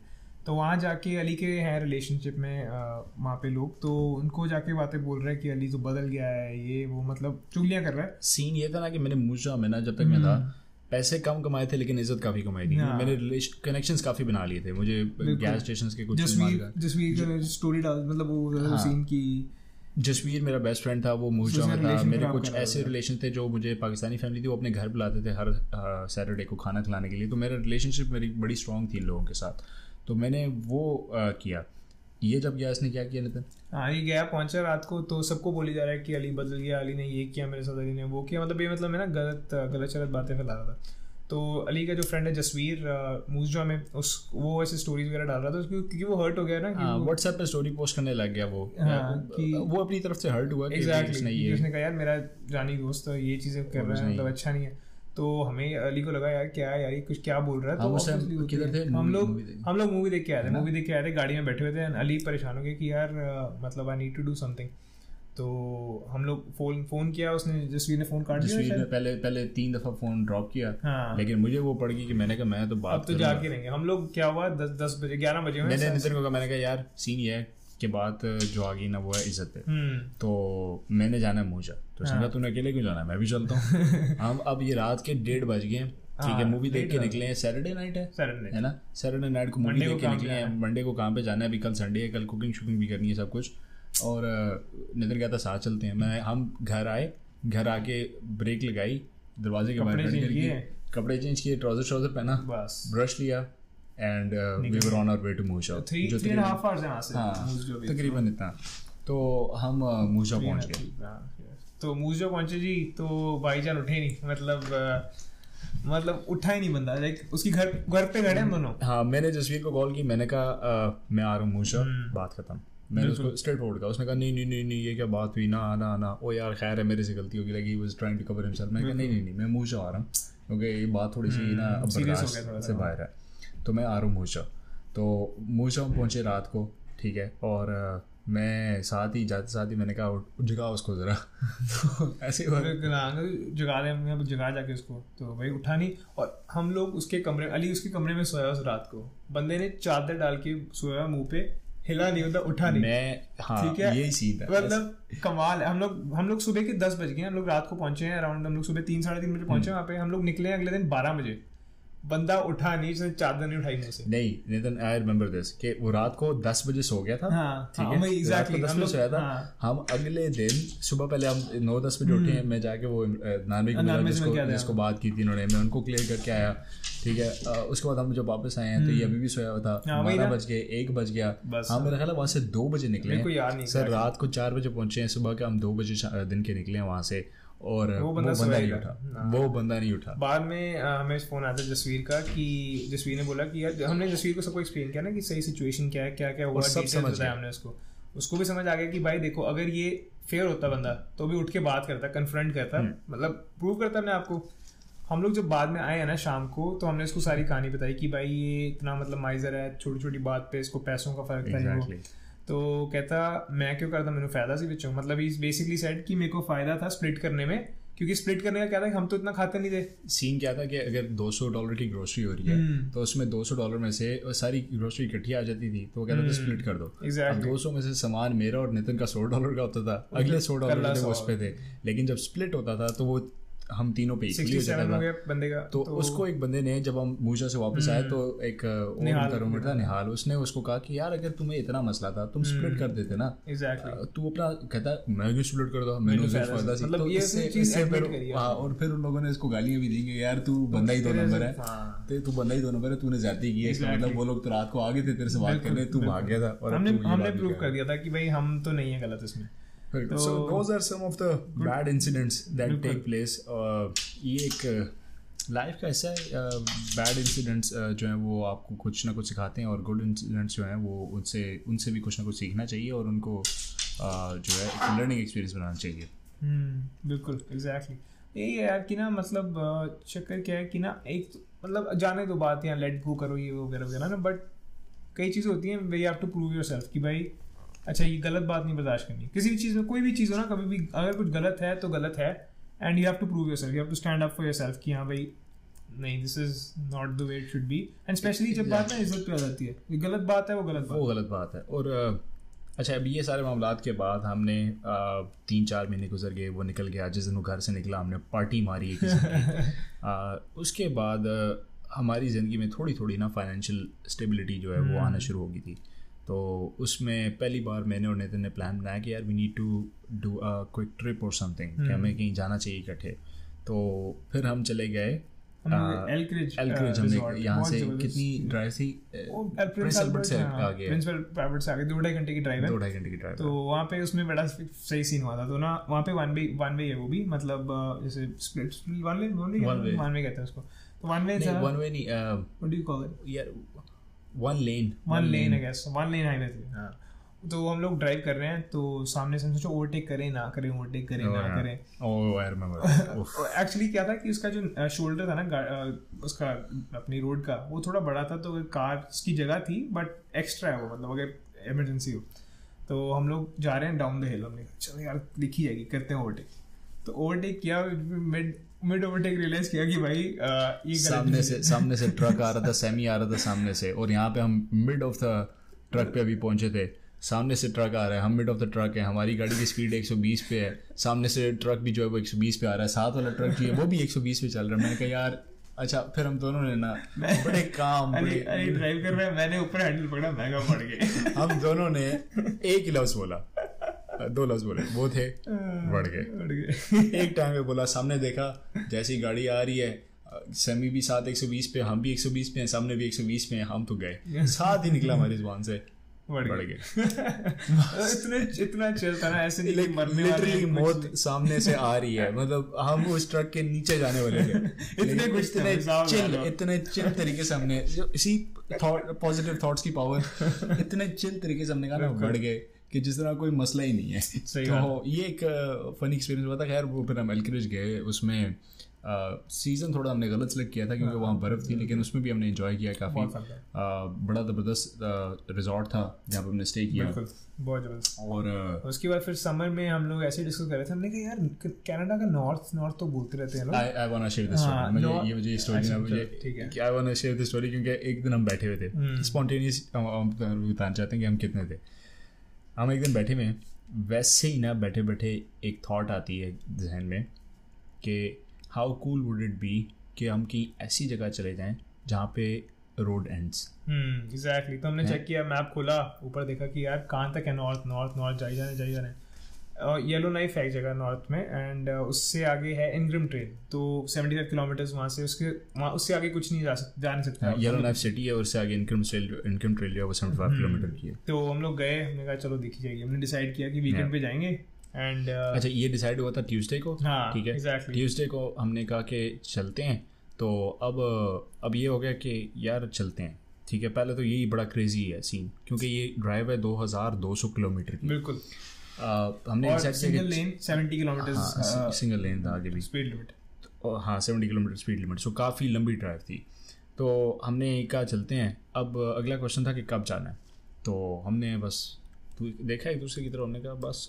तो वहाँ जाके अली के हैं रिलेशनशिप में वहाँ पे लोग तो उनको जाके बातें बोल रहे हैं कि अली तो बदल गया है ये वो मतलब चुगलियाँ कर रहा है। सीन ये था ना कि मैंने मूजा में ना जब तक मैं था हम्म। पैसे कम कमाए थे लेकिन इज़्ज़त काफ़ी कमाई थी। हाँ। मैंने कनेक्शंस काफ़ी बना लिए थे मुझे गैस स्टेशन के कुछ जसवीर स्टोरी डाल मतलब वो सीन हाँ। की जसवीर मेरा बेस्ट फ्रेंड था वो मूजा में था। मेरे कुछ ऐसे रिलेशन थे जो मुझे पाकिस्तानी फैमिली थी वो अपने घर बुलाते थे हर सैटरडे को खाना खिलाने के लिए। तो मेरा रिलेशनशिप मेरी बड़ी स्ट्रॉन्ग थी इन लोगों के साथ। तो मैंने वो आ, किया। ये जब गया इसने क्या किया नितिन? हाँ ये गया पहुँचा रात को तो सबको बोली जा रहा है कि अली बदल गया अली ने ये किया मेरे साथ अली ने वो किया। मतलब ये मतलब मैं ना गलत गलत चलत बातें फैला रहा था। तो अली का जो फ्रेंड है जसवीर मूजवा में उस वो ऐसे स्टोरीज वगैरह डाल रहा था उसकी क्योंकि वो हर्ट हो गया ना व्हाट्सएप पे स्टोरी पोस्ट करने लग गया वो। हाँ, कि वो अपनी तरफ़ से हर्ट हुआ एग्जैक्टली उसने कहा यार मेरा जानी दोस्त ये चीज़ें कर रहा है मतलब अच्छा नहीं है। तो हमें अली को लगा यार क्या है यार कुछ क्या बोल रहा है? तो किधर थे? हम लोग हम लोग मूवी देख के आए थे मूवी देख के आए थे गाड़ी में बैठे हुए थे अली परेशान हो गए कि यार मतलब I need to do something तो हम लोग फ़ोन फ़ोन किया उसने जसवीर ने फ़ोन काट दिया जसवीर ने पहले पहले तीन दफ़ा फ़ोन ड्रॉप किया। हाँ। लेकिन मुझे वो पड़ गई कि मैंने कहा मैं तो बात अब तो जाके रहेंगे हम लोग क्या हुआ? दस दस बजे ग्यारह बजे मैंने नितिन को कहा मैंने कहा यार सीन ये है। के बाद जो आ गई ना वो है इज़्ज़त पे। हम्म। तो मैंने जाना है मूजा। तो उसने कहा। तूने अकेले क्यों जाना है? मैं भी चलता हूँ। हम अब ये रात के डेढ़ बज गए ठीक है मूवी हाँ, देख के निकले हैं। सैटरडे नाइट है। सैटरडे है ना? सैटरडे नाइट को मूवी देख के निकले हैं। मंडे को काम पे जाना है। अभी कल संडे है कल कुकिंग शुकिंग भी करनी है सब कुछ। और नितिन कहता साथ चलते हैं। मैं हम घर आए घर आके ब्रेक लगाई। दरवाजे के बाहर कपड़े चेंज किए? ट्राउज़र ट्राउज़र पहना। ब्रश लिया। And we were on our way to मूशा तकरीबन इतना। तो हम मूशा पहुँच गए। तो मूशा पहुँचे जी तो भाईजान उठे नहीं। मतलब uh, मतलब उठा ही नहीं बंदा। लाइक उसकी घर घर पे खड़े हम दोनों। हाँ मैंने जसवीर को कॉल की मैंने कहा uh, मैं आ रहा हूँ मूशा हम्म। बात खत्म। मैंने उसको स्ट्रेट फॉरवर्ड कहा। उसने कहा नहीं नहीं नहीं नहीं ये क्या बात हुई? ना आना आना ओ यार खैर है मेरे से गलती होगी। Like he was trying to cover himself मैं कहा नहीं नहीं नहीं मैं मूशा आ रहा हूँ। क्योंकि ये बात थोड़ी सी हम्म, ना बर्दाश्त से। बाहर है। तो मैं आ रहा हूँ मूशा तो मूशा पहुँचे रात को ठीक है और मैं साथ ही जाते साथ ही मैंने कहा जगा उसको ज़रा। तो ऐसे जगा दे जगा जाके उसको। तो भाई उठा नहीं और हम लोग उसके कमरे अली उसके कमरे में सोया उस रात को। बंदे ने चादर डाल के सोया मुँह पे हिला नहीं मतलब उठा नहीं। मैं हाँ ठीक है? यही सीन है मतलब कमाल है। हम लोग हम लोग सुबह के दस बज गए हम लोग रात को पहुँचे हैं अराउंड हम लोग सुबह तीन साढ़े तीन बजे पहुँचे हम्म। वहाँ पे हम लोग निकले अगले दिन बारह बजे। बंदा उठा नहीं उसने चादर नहीं उठाई मुझसे नहीं नितिन आई रिमेम्बर दिस कि वो रात को दस बजे सो गया था। हाँ, ठीक हाँ, है? एग्जैक्टली दस बजे सोया था। हाँ, हम अगले दिन सुबह पहले हम नौ दस बजे उठे हैं हम्म। मैं जाके वो नानवी को जिसको जिसको बात की थी उन्होंने मैं उनको क्लियर करके आया। ठीक है उसके बाद हम जब वापस आए हैं तो ये हम्म। अभी भी सोया हुआ था। हाँ, बारह बज गए एक बज गया। हाँ मेरा ख्याल है वहाँ से दो बजे निकले सर रात को चार बजे पहुँचे हैं सुबह के हम दो बजे दिन के निकले हैं वहाँ से। और वो बंदा, वो बंदा नहीं उठा। हाँ। वो बंदा नहीं उठा। बाद में हमें फ़ोन आया था जसवीर का कि जसवीर ने बोला कि यार हमने जसवीर को सबको एक्सप्लेन किया ना कि सही सिचुएशन क्या है क्या क्या हुआ सब समझ बताया हमने उसको। उसको भी समझ आ गया कि भाई देखो अगर ये फेयर होता बंदा तो भी उठ के बात करता कन्फ्रंट करता हम्म। मतलब प्रूव करता अपने आपको। हम लोग जब बाद में आए हैं ना शाम को तो हमने इसको सारी कहानी बताई कि भाई ये इतना मतलब माइजर है छोटी छोटी बात पे इसको पैसों का फ़र्क था तो कहता मैं क्यों करता? मैंने फ़ायदा सी बिचो मतलब इस बेसिकली सेट कि मेरे को फ़ायदा था स्प्लिट करने में क्योंकि स्प्लिट करने का क्या था कि हम तो इतना खाते नहीं थे। सीन क्या था कि अगर 200 डॉलर की ग्रोसरी हो रही है हम्म। तो उसमें 200 डॉलर में से सारी ग्रोसरी इकट्ठी आ जाती थी तो वो कहता था स्प्लिट हम्म। कर दो। exactly. अब 200 में से सामान मेरा और नितिन का सौ डॉलर का होता था। अगले सौ डॉलर वो उस पे थे। लेकिन जब स्प्लिट होता था तो वो हम तीनों पे इक्वली हो जाता था। बंदे का तो, तो उसको एक बंदे ने जब हम मूजा से वापस आए तो हम्म। एक और रूममेट था निहाल। उसने उसको कहा कि यार अगर तुम्हें इतना मसला था तुम स्प्लिट हम्म। कर देते ना तू अपना कहता मैं क्यों स्प्लिट कर दो मैंने उससे फ़ायदा सी तो इससे फिर हाँ और फिर उन लोगों ने इसको गालियाँ भी दी कि यार तू बंदा ही दो नंबर है। हाँ। तो तू बंदा ही दो नंबर है तूने ज़्यादा किया इसका मतलब वो लोग तो रात को आगे थे तेरे से बात करने तू भाग गया था और हमने प्रूव कर दिया था कि भाई हम तो नहीं है गलत इसमें। Are some of the bad incidents that take place. Uh, ये एक लाइफ का ऐसा है बैड इंसिडेंट्स जो हैं वो आपको कुछ ना कुछ सिखाते हैं और गुड इंसिडेंट्स जो हैं वो उनसे उनसे भी कुछ ना कुछ सीखना चाहिए और उनको uh, जो है एक लर्निंग एक्सपीरियंस बनाना चाहिए। हम्म बिल्कुल एग्जैक्टली यही है यार कि ना मतलब चक्कर क्या है कि ना एक तो- मतलब जाने दो बात यहाँ लेट गो करो ये वगैरह वगैरह ना बट कई चीज़ें होती हैं we have to prove yourself कि भाई अच्छा ये गलत बात नहीं बर्दाश्त करनी। किसी भी चीज़ में कोई भी चीज़ हो ना कभी भी अगर कुछ गलत है तो गलत है and you have to prove yourself you have to stand up for yourself कि हाँ भाई नहीं this is not the way it should be and specially जब बात ना इज़्ज़त पे आ जाती है। ये गलत बात है वो गलत बात वो गलत बात है। और अच्छा अभी ये सारे मामला के बाद हमने तीन चार महीने गुजर गए वो निकल गया जिस दिन वो घर से निकला हमने पार्टी मारी अ, उसके बाद हमारी ज़िंदगी में थोड़ी थोड़ी ना फाइनेंशियल स्टेबिलिटी जो है वो आना शुरू हो गई थी। तो उसमें पहली बार मैंने और नितिन ने प्लान बनाया कि यार we need to do a quick trip और समथिंग कि हमें कहीं जाना चाहिए इकट्ठे। तो फिर हम चले गए एल्क्रिज एल्क्रिज हमने यहाँ से कितनी ड्राइव थी? प्रिंस एल्बर्ट से आगे। प्रिंस एल्बर्ट से आगे दो ढाई घंटे की ड्राइव है। दो ढाई घंटे की ड्राइव तो वहाँ पे उसमें बड़ा सही सीन हुआ था। तो ना वहाँ पे वन वे वन वे है वो भी मतलब जैसे one way one way one way कहते हैं उसको। तो वन वे था। वन वे नहीं what do you call it यार one lane one lane I guess one lane highway थी हाँ। तो हम लोग ड्राइव कर रहे हैं तो सामने से हम सोचो ओवरटेक करें ना करें ओवरटेक करें ना करें। एक्चुअली क्या था कि उसका जो शोल्डर था ना उसका अपनी रोड का वो थोड़ा बड़ा था तो कार की जगह थी बट एक्स्ट्रा है वो मतलब अगर इमरजेंसी हो। तो हम लोग जा रहे हैं डाउन द हिल हमने चलो यार दिखी जाएगी करते हैं ओवरटेक तो ओवरटेक किया मिड मिड ओवरटेक रियलाइज़ किया कि भाई ये सामने से सामने से ट्रक आ रहा था सेमी आ रहा था सामने से और यहाँ पे हम मिड ऑफ़ द ट्रक पे अभी पहुँचे थे। सामने से ट्रक आ रहा है हम मिड ऑफ़ द ट्रक है हमारी गाड़ी की स्पीड 120 पे है। सामने से ट्रक भी जो है वो 120 पे आ रहा है साथ वाला ट्रक जो है वो भी 120 पे चल रहा है। मैंने कहा यार अच्छा फिर हम दोनों ने ना बड़े काम अरे अरे ड्राइव कर रहे हैं मैंने ऊपर हैंडल पकड़ा महँगा पड़ गए हम दोनों ने एक ही लफ्ज बोला। दो लफ्ज बोले। वो थे बढ़ गए। एक टाइम पे बोला सामने देखा जैसी गाड़ी आ रही है सेमी भी साथ 120 पे हम भी 120 पे हैं सामने भी 120 पे हैं हम तो गए। साथ ही निकला हमारी ज़ुबान से। बढ़ गए। इतने इतना चिल था ना ऐसे नहीं कि मरने वाले हैं, मौत सामने से आ रही है। मतलब हम उस ट्रक के नीचे जाने वाले थे। इतने कुछ इतने चिल इतने चिल तरीके से हमने इसी पॉजिटिव थॉट्स की पावर इतने चिल तरीके से हमने कहा ना बढ़ गए। कि जिस तरह कोई मसला ही नहीं है। सही तो ये एक फनी एक्सपीरियंस हुआ था। खैर वो फिर हम एल्करिज गए। उसमें सीज़न थोड़ा हमने गलत सेलेक्ट किया था क्योंकि वहाँ बर्फ़ थी लेकिन उसमें भी हमने एंजॉय किया काफ़ी। बड़ा ज़बरदस्त रिजॉर्ट था जहाँ पर हमने स्टे किया। बहुत ज़बरदस्त। और उसके बाद फिर समर में हम लोग ऐसे डिस्कस कर रहे थे हमने कहा यार कनाडा का नॉर्थ नॉर्थ तो बोलते रहते हैं I I wanna share this हाँ, story. मुझे ये स्टोरी अच्छा, ना मुझे ठीक है। कि I wanna share this story क्योंकि एक दिन हम बैठे हुए थे। हम्म। स्पॉन्टेनियस हम हम बताना चाहते हैं कि हम कितने थे। हम एक दिन बैठे हुए हैं। वैसे ही ना बैठे बैठे एक थाट आती है जहन में कि how cool would it be कि हम कहीं ऐसी जगह चले जाएँ जहाँ पे रोड एंड्स हम्म एग्जैक्टली तो हमने चेक किया मैप खोला ऊपर देखा कि यार कहाँ तक है नॉर्थ नॉर्थ नॉर्थ जाई जाने जाई जाने। येलो नाइफ है एक जगह नॉर्थ में एंड उससे आगे है इनग्रम ट्रेल तो 75 किलोमीटर्स वहाँ से उसके वहाँ उससे आगे कुछ नहीं जा सकता जा नहीं सकता। येलो नाइफ सिटी है और उससे आगे इनकम ट्रेल इनकम ट्रेल जो है वो सेवेंटी फाइव किलोमीटर की है। तो हम लोग गए हमने कहा चलो देखी जाएगी। हमने डिसाइड किया कि वीकेंड पे जाएँगे एंड अच्छा ये डिसाइड हुआ था ट्यूसडे को? हाँ ठीक है। एग्जैक्टली ट्यूसडे को हमने कहा कि चलते हैं। तो अब अब ये हो गया कि यार चलते हैं। ठीक है पहले तो यही बड़ा क्रेजी है सीन क्योंकि ये ड्राइव है 2200 किलोमीटर की। बिल्कुल। हमने और डिसाइड सिंगल लेन 70 कि किलोमीटर्स हाँ, सिंगल लेन था आगे भी। स्पीड लिमिट और हाँ seventy kilometre speed limit so काफ़ी लंबी ड्राइव थी। तो हमने कहा चलते हैं। अब अगला क्वेश्चन था कि कब जाना है। तो हमने बस तो देखा एक दूसरे की तरफ़ हमने कहा बस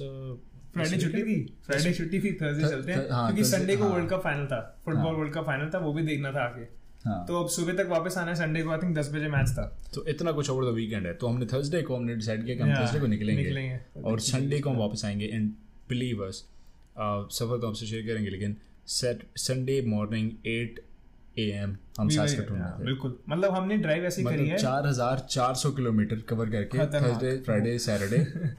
फ्राइडे छुट्टी थी। फ्राइडे छुट्टी थी थर्सडे चलते हैं। हाँ, क्योंकि संडे को। वर्ल्ड कप फाइनल था। फुटबॉल वर्ल्ड कप फाइनल था वो भी देखना था आगे। हाँ। तो अब सुबह तक वापस आना है संडे को आई थिंक दस बजे मैच था। तो इतना कुछ ओवर द वीकेंड है। तो हमने थर्सडे को हमने डिसाइड किया कि हम थर्सडे को निकलेंगे। निकलेंगे। और संडे को हम वापस आएँगे। एंड बिलीव अस सफ़र तो हमसे शेयर करेंगे लेकिन Sunday morning at A M हम सासकटून में बिल्कुल। मतलब हमने ड्राइव ऐसी करी मतलब है। चार हज़ार चार सौ किलोमीटर कवर करके थर्सडे फ्राइडे सैटरडे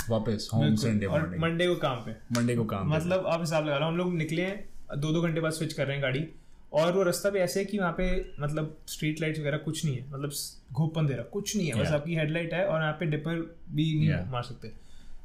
वापस होम संडे मॉर्निंग मंडे को काम पे। मंडे को काम मतलब आप हिसाब लगा लो हम लोग निकले हैं दो दो घंटे बाद स्विच कर रहे हैं गाड़ी। और वो रास्ता भी ऐसे है कि वहाँ पे मतलब स्ट्रीट लाइट वगैरह कुछ नहीं है। मतलब घोपन दे रहा कुछ नहीं है। बस आपकी हेडलाइट है और यहाँ पे डिपर भी नहीं Yeah. मार सकते।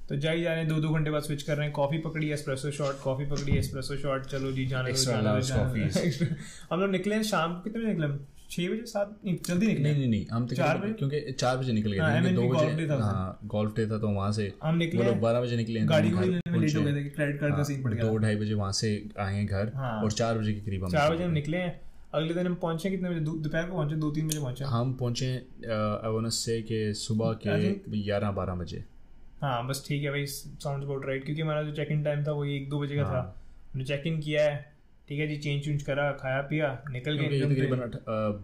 तो जा ही जा रहे हैं दो दो घंटे बाद स्विच कर रहे हैं। कॉफ़ी पकड़ी एस्प्रेसो शॉट कॉफ़ी पकड़ी एस्प्रेसो शॉट चलो जी जाने हम लोग निकले हैं शाम कितने बजे निकले छह बजे सात नहीं जल्दी निकले। नहीं नहीं नहीं हम चार चार बजे? क्योंकि चार बजे निकल गए हाँ, दो बजे। हाँ गोल्फ डे था तो वहाँ से हम निकले वो लोग बारह बजे निकले तो गाड़ी को लेट हो गए थे क्रेडिट कार्ड का सीन पड़ गया दो ढाई बजे वहाँ से आए हैं घर हाँ। और चार बजे के करीब हम चार बजे हम निकले हैं। अगले दिन हम पहुँचे कितने बजे? दोपहर को पहुँचे दो तीन बजे पहुँचे। हम पहुँचे आई से कि सुबह के ग्यारह बारह बजे। हाँ बस ठीक है भाई साउंड अबाउट राइट क्योंकि हमारा जो चेक इन टाइम था वो एक दो बजे का था। हाँ। हमने चेक इन किया है। ठीक है जी चेंज चूंज करा खाया पिया निकल गए। तकरीबन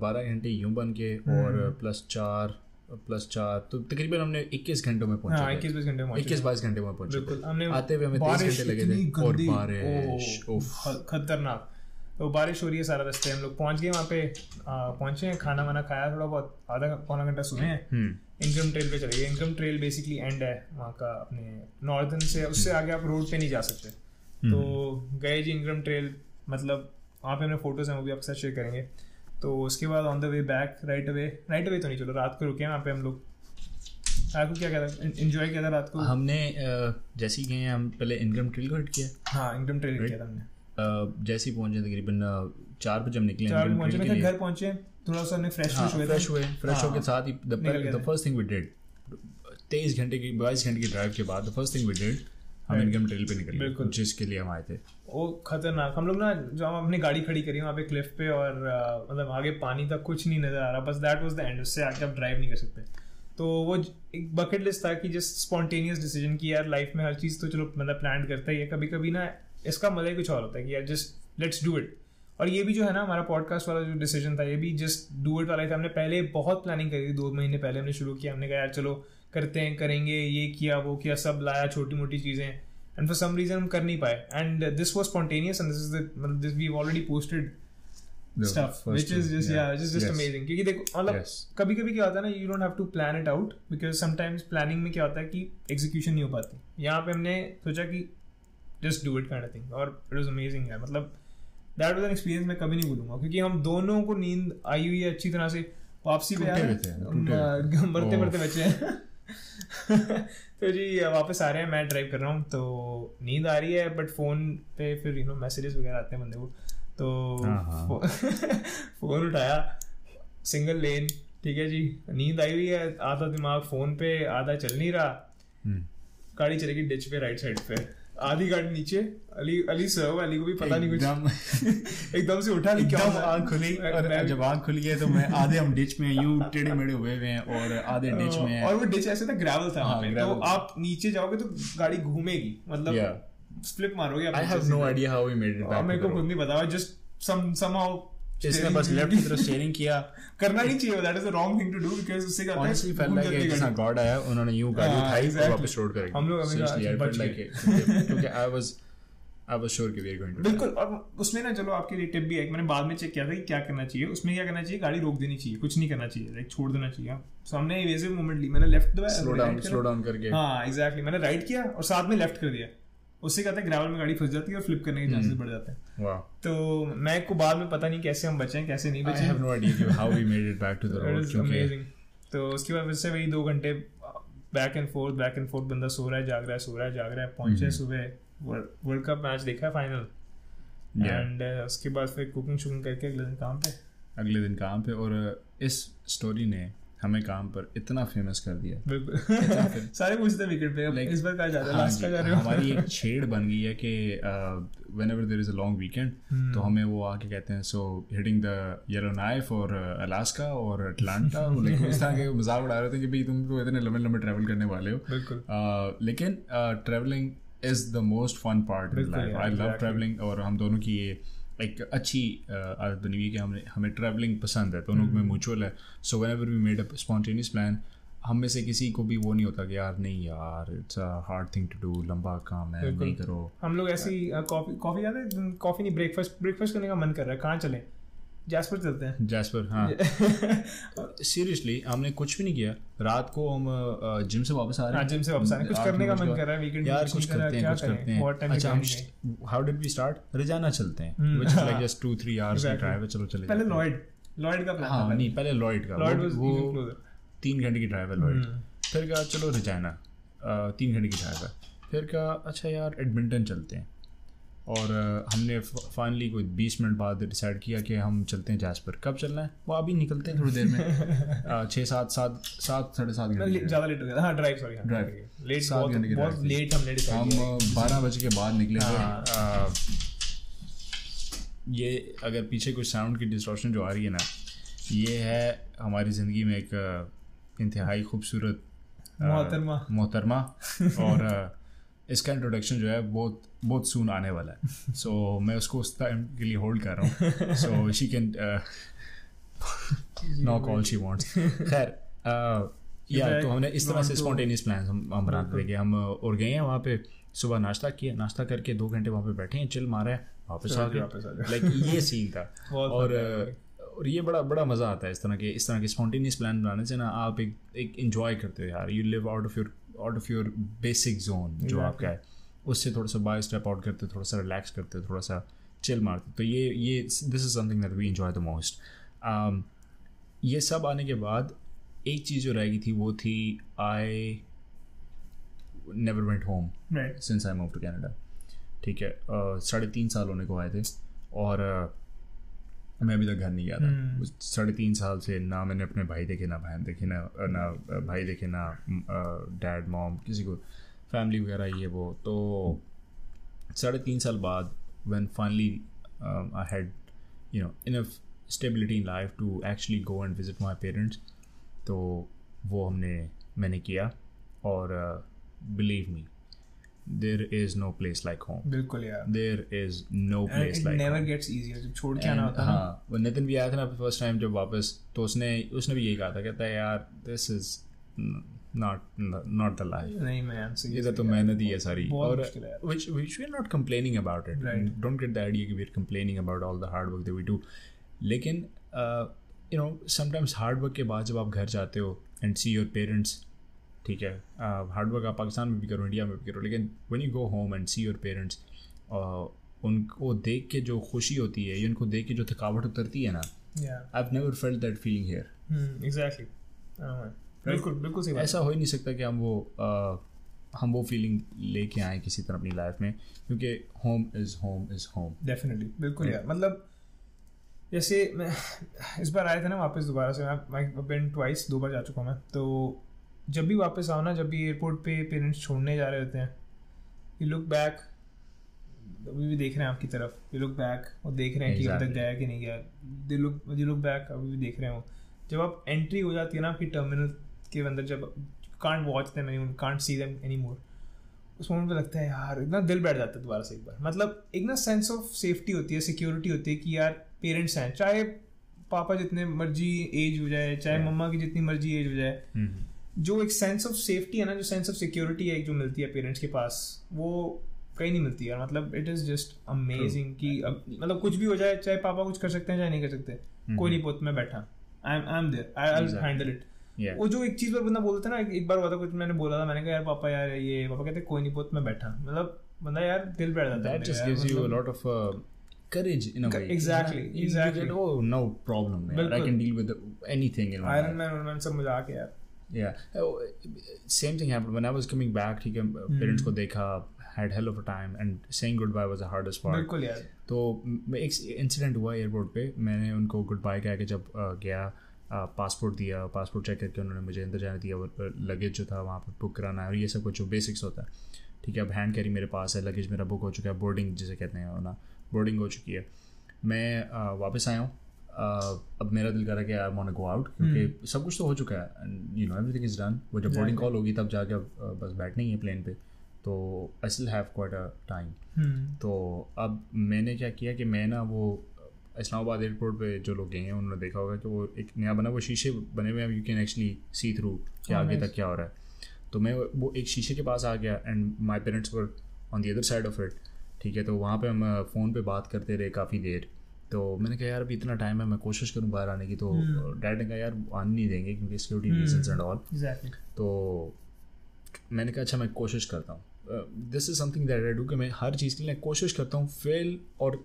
बारह घंटे यूँ बन के और प्लस चार प्लस चार तो तकरीबन हमने इक्कीस घंटों में हाँ पहुँचे इक्कीस बीस घंटे में इक्कीस बाईस घंटे में पहुँचे बिल्कुल हमने आते हुए हमें तेईस घंटे लगे थे और बारिश खतरनाक। तो बारिश हो रही है सारा रास्ते हम लोग पहुँच गए वहाँ पे। आ, पहुँचे हैं खाना वाना खाया थोड़ा बहुत आधा पौना घंटा सुने हैं। हम्म। इनकम ट्रेल पे चले गए। इनकम ट्रेल बेसिकली एंड है वहाँ का अपने नॉर्दर्न से उससे आगे आप रोड पे नहीं जा सकते। तो गए जी इनकम ट्रेल मतलब वहाँ पे हमने फ़ोटोज़ हैं वो भी आपके साथ शेयर करेंगे। तो उसके बाद on the way back right away right away तो नहीं चलो रात को रुके हैं वहाँ पे हम लोग। रात को क्या किया था इन्जॉय किया था रात को? हमने जैसे ही गए हैं, हम पहले इनकम ट्रेल को किया। हाँ इनकम ट्रेल किया था हमने। जैसे ही पहुँचे तकरीबन चार बजे हम निकले चार बजे पहुँचे लिए। घर पहुँचे थोड़ा सा हमने फ्रेश हाँ, फ्रेश हुए फ्रेश हुए फ्रेश हाँ, होके साथ ही the first thing we did तेईस घंटे की बाईस घंटे की ड्राइव के बाद the first thing we did हम इनकम ट्रेल पे निकल बिल्कुल। जिसके लिए हम आए थे। वो खतरनाक। हम लोग ना जो हम अपनी गाड़ी खड़ी करी वहाँ पे क्लिफ पे और मतलब आगे पानी तक कुछ नहीं नज़र आ रहा बस दैट वाज द एंड उससे आगे आप ड्राइव नहीं कर सकते। तो वो एक बकेट लिस्ट था कि जस्ट स्पॉन्टेनियस डिसीज़न की यार लाइफ में हर चीज़ तो चलो मतलब प्लान करता ही है। कभी कभी ना इसका मज़ा ही कुछ और होता है कि यार जस्ट लेट्स डू इट और ये भी जो है ना हमारा पॉडकास्ट वाला जो डिसीज़न था ये भी जस्ट डू इट वाला था। हमने पहले बहुत प्लानिंग करी थी दो महीने पहले हमने शुरू किया। हमने कहा यार चलो करते हैं करेंगे ये किया वो किया सब लाया छोटी मोटी चीज़ें। एंड फॉर सम रीजन हम कर नहीं पाए। And this was spontaneous and this is मतलब this we already posted stuff which is just yeah, which is just Yes. amazing क्योंकि देखो मतलब Yes. कभी कभी क्या होता है ना you don't have to plan it out because sometimes planning में क्या होता है कि एग्जीक्यूशन नहीं हो पाती। यहाँ पे हमने सोचा कि just do it kind of thing और इट वाज अमेजिंग है। मतलब दैट वाज एन एक्सपीरियंस मैं कभी नहीं भूलूँगा क्योंकि हम दोनों को नींद आई हुई है अच्छी तरह से। वापसी पे यार मरते मरते बचे हैं। तो जी वापस आ रहे हैं मैं ड्राइव कर रहा हूँ तो नींद आ रही है बट फ़ोन पे फिर यू नो मैसेजेस वगैरह आते हैं बंदे को तो हाँ, हाँ। फो- फ़ोन उठाया सिंगल लेन ठीक है जी नींद आई हुई है आधा दिमाग फ़ोन पे आधा चल नहीं रहा हम्म। गाड़ी चलेगी डिच पे राइट साइड पे आधी गाड़ी नीचे अली अली सर्व अली को भी पता नहीं कुछ। एकदम। से उठा नहीं क्या? आँख खुली और जब आँख खुली है तो मैं आधे हम डिच में यूँ टेढ़े मेढ़े हुए हुए हैं और आधे डिच में हैं। और वो डिच ऐसे था ग्रेवल था वहाँ हाँ, पे। तो आप नीचे जाओगे तो गाड़ी घूमेगी मतलब. फ्लिप मारोगे आप I have no idea how we made it back मेरे को खुद नहीं पता जस्ट सम समहाउ इसने बस लेफ़्ट की तरफ़ स्टीयरिंग किया। करना नहीं चाहिए that is the wrong thing to do because उससे क्या होता है? Felt घूम like जाती जैसा गॉड आया उन्होंने यूँ गाड़ी हाँ, उठाई और वापस रोड करेगी। हम लोग I बच गए। क्योंकि I was I was sure कि वी आर गोइंग टू बिल्कुल और उसमें ना चलो आपके लिए टिप भी है मैंने बाद में चेक किया था कि क्या करना चाहिए। उसमें क्या करना चाहिए? गाड़ी रोक देनी चाहिए कुछ नहीं करना चाहिए लाइक छोड़ देना चाहिए। सो हमने इवेसिव मूवमेंट ली मैंने लेफ़्ट दबाया स्लो डाउन स्लो डाउन करके। हाँ एग्जैक्टली मैंने राइट किया और साथ में लेफ़्ट कर दिया। उससे क्या होता है ग्रेवल में गाड़ी फंस जाती है और फ्लिप करने के चांसेस हम्म। बढ़ जाते हैं। तो मैं को बाद में पता नहीं कैसे हम बचे कैसे नहीं बचे have no idea how we made it back to the road तो उसके बाद फिर से वही दो घंटे back and forth back and forth बंदा सो रहा है जाग रहा है सो रहा है जाग रहा है पहुँचे हम्म। सुबह। वर्ल्ड कप मैच देखा फाइनल एंड उसके बाद फिर कुकिंग शुकिंग करके अगले दिन काम पे? अगले दिन काम पे? और इस स्टोरी ने हमें काम पर इतना फ़ेमस कर दिया। सारे पूछते हैं विकेट पे Like, इस बार कहा जा रहा है हाँ लास्ट का जा रहे हो? हमारी एक छेड़ बन गई है कि whenever there is a long weekend हम्म। तो हमें वो आके कहते हैं so hitting the Yellowknife और अलास्का और अटलांटा लाइक इस तरह के मज़ाक उड़ा रहे थे कि भाई तुम तो इतने लंबे लंबे ट्रैवल करने वाले हो। लेकिन travelling is the most fun part I love travelling और हम दोनों की ये एक अच्छी आदत बनी हुई है कि हमें हमें ट्रैवलिंग पसंद है दोनों में म्यूचुअल है। So whenever we made a spontaneous plan हम में से किसी को भी वो नहीं होता कि यार नहीं यार it's a hard thing to do लंबा काम है नहीं करो। हम लोग ऐसी कॉफ़ी कॉफ़ी याद है कॉफ़ी नहीं ब्रेकफास्ट ब्रेकफास्ट करने का मन कर रहा है कहाँ चले? जैसपर चलते हैं। जैसपर हाँ। सीरियसली हमने कुछ भी नहीं किया रात को हम जिम से वापस आ रहे हाँ, हैं gym से वापस आ रहे हैं। कुछ करने का मन कर रहा है, में यार कुछ करते हैं कुछ करते हैं। अच्छा हम हाउ डिड वी स्टार्ट रोज़ाना चलते हैं which is like. Just 2 3 hours की ड्राइव है चलो चले पहले लॉयड लॉयड का प्लान हाँ नहीं पहले लॉयड का। लॉयड वो- वाज इवन क्लोजर तीन घंटे की ड्राइव है लॉयड हम्म। फिर कहा चलो रजाना। uh, तीन घंटे की ड्राइव है। फिर कहा अच्छा यार एडमिंटन चलते हैं। और हमने फाइनली कोई बीस मिनट बाद डिसाइड किया कि हम चलते हैं जैस पर कब चलना है? वो अभी निकलते हैं थोड़ी देर में। छः सात सात सात साढ़े सात घंटे ज़्यादा लेट हो गया हाँ ड्राइव सॉरी ड्राइव लेट सात घंटे बहुत लेट हमने हम बारह बजे के बाद निकले थे। ये अगर पीछे कुछ साउंड की डिस्ट्रॉशन जो आ रही है ना ये है हमारी ज़िंदगी में एक इंतहाई खूबसूरत मोहतरमा। मोहतरमा। और इसका इंट्रोडक्शन जो है बहुत बहुत सून आने वाला है। सो so, मैं उसको उस टाइम के लिए होल्ड कर रहा हूँ। So she can no call she wants खैर या तो हमने इस तरह से स्पॉन्टेनियस प्लान हम हम बना थे कि हम और गए हैं वहाँ पे। सुबह नाश्ता किया नाश्ता करके दो घंटे वहाँ पे बैठे हैं चिल मारा है वापस आ गए। लाइक ये सीन था। और और ये बड़ा बड़ा मज़ा आता है इस तरह के इस तरह के स्पॉन्टेनियस प्लान बनाने से ना आप एक एक इन्जॉय करते हो यार। You live out of your out of your basic zone जो आपका है उससे थोड़ा सा बाय स्टेप आउट करते थोड़ा सा रिलैक्स करते थोड़ा सा चिल मारते। तो ये ये this is something that we enjoy the most ये सब आने के बाद एक चीज़ जो रहेगी थी वो थी I never went home since I move to Canada ठीक है uh, साढ़े तीन साल होने को आए थे और uh, मैं अभी तक घर नहीं गया था hmm. साढ़े तीन साल से ना मैंने अपने भाई देखे ना बहन देखे ना ना भाई देखे ना डैड मॉम किसी को फैमिली वगैरह ये वो तो साढ़े तीन साल बाद one finally I had you know enough stability in life to actually go and visit my parents तो वो हमने मैंने किया और believe me there is no place like home बिल्कुल यार। There is no place like never gets easier जब छोड़ के आना होता है हाँ वो नितिन भी आया था ना फ़र्स्ट टाइम जब वापस तो उसने उसने भी यही कहा था कहता है यार this is not not the life नहीं मैन इधर तो मेहनत ही। है सारी। और which which we are not complaining about it. Right. don't get the idea कि we are complaining about all the hard work that we do. लेकिन you know sometimes hard work के बाद जब आप घर जाते हो एंड सी योर पेरेंट्स ठीक है हार्ड वर्क आप पाकिस्तान में भी करो इंडिया में भी करो लेकिन when you go home and see your parents उनको देख के जो खुशी होती है उनको देख के जो थकावट उतरती है ना I have never felt that feeling here exactly बिल्कुल बिल्कुल सही ऐसा हो ही नहीं सकता कि हम वो आ, हम वो फीलिंग लेके आए किसी तरह अपनी लाइफ में क्योंकि home is home is home definitely बिल्कुल यार मतलब जैसे मैं इस बार आया था ना वापस दोबारा से मैं बेन ट्वाइस दो बार जा चुका हूँ मैं तो जब भी वापस आओ ना जब भी एयरपोर्ट पे पेरेंट्स छोड़ने जा रहे होते हैं यू लुक बैक अभी भी देख रहे हैं आपकी तरफ़ यू लुक बैक और देख रहे हैं कि अभी तक गया कि नहीं गया दे लुक यू लुक बैक अभी भी देख रहे हो। जब आप एंट्री हो जाती है ना आपकी टर्मिनल के अंदर जब can't watch them any can't see them anymore उस मोमेंट पे लगता है यार इतना दिल बैठ जाता है दोबारा से एक बार। मतलब एक ना सेंस ऑफ़ सेफ्टी होती है सिक्योरिटी होती है कि यार पेरेंट्स हैं चाहे पापा जितने मर्ज़ी एज हो जाए चाहे मम्मा की जितनी मर्ज़ी एज हो जाए। हम्म। जो एक सेंस ऑफ़ सेफ्टी है ना जो सेंस ऑफ़ सिक्योरिटी है जो मिलती है पेरेंट्स के पास वो कहीं नहीं मिलती यार मतलब इट इज़ जस्ट अमेजिंग कि अब मतलब कुछ भी हो जाए चाहे पापा कुछ कर सकते हैं चाहे नहीं कर सकते हम्म। कोई नहीं पोत में बैठा I am I am there I will handle it वो जो एक चीज़ पर बंदा बोलता ना एक बार हुआ था कुछ मैंने बोला था मैंने कहा यार पापा यार ये पापा कहते कोई नहीं पोत में बैठा मतलब बंदा यार दिल बैठ जाता है that just gives you a lot of courage in a way. Exactly, you, exactly. You get, oh, no problem. Man. I can deal with anything. In Iron Man, Iron Man, सब मज़ाक है यार. Same thing happened. When I was coming ठीक है, parents को देखा, had hell of a time, and saying goodbye was the hardest part. बिल्कुल यार. तो एक इंसिडेंट हुआ एयरपोर्ट पे। मैंने उनको गुड बाय कह के जब गया पासपोर्ट दिया पासपोर्ट चेक करके उन्होंने मुझे अंदर जाने दिया और लगेज जो था वहाँ पर बुक कराना है और ये सब कुछ जो बेसिक्स होता है। ठीक है अब हैंड कैरी मेरे पास है लगेज मेरा बुक हो चुका है बोर्डिंग जिसे कहते हैं ना बोर्डिंग हो चुकी है। मैं वापस आया हूँ। अब मेरा दिल करा कि आई वांट गो आउट क्योंकि सब कुछ तो हो चुका है you know everything is done वो जब बोर्डिंग कॉल होगी तब जाके अब बस बैठना ही है प्लेन पे। तो I still have quite a time तो अब मैंने क्या किया कि मैं ना वो इस्लामाबाद एयरपोर्ट पे जो लोग गए हैं उन्होंने देखा होगा कि वो एक नया बना वो शीशे बने हुए हैं you can actually see through कि आगे तक क्या हो रहा है। तो मैं वो एक शीशे के पास आ गया and my parents were on the other side of it ठीक है? तो वहाँ पे हम फ़ोन पे बात करते रहे काफ़ी देर। तो मैंने कहा यार अभी इतना टाइम है मैं कोशिश करूँ बाहर आने की। तो डैड hmm. ने कहा यार आने नहीं देंगे क्योंकि सिक्योरिटी रीजन एंड ऑल तो मैंने कहा अच्छा मैं कोशिश करता हूँ। This is something that I do कि मैं हर चीज़ के लिए कोशिश करता हूँ फेल और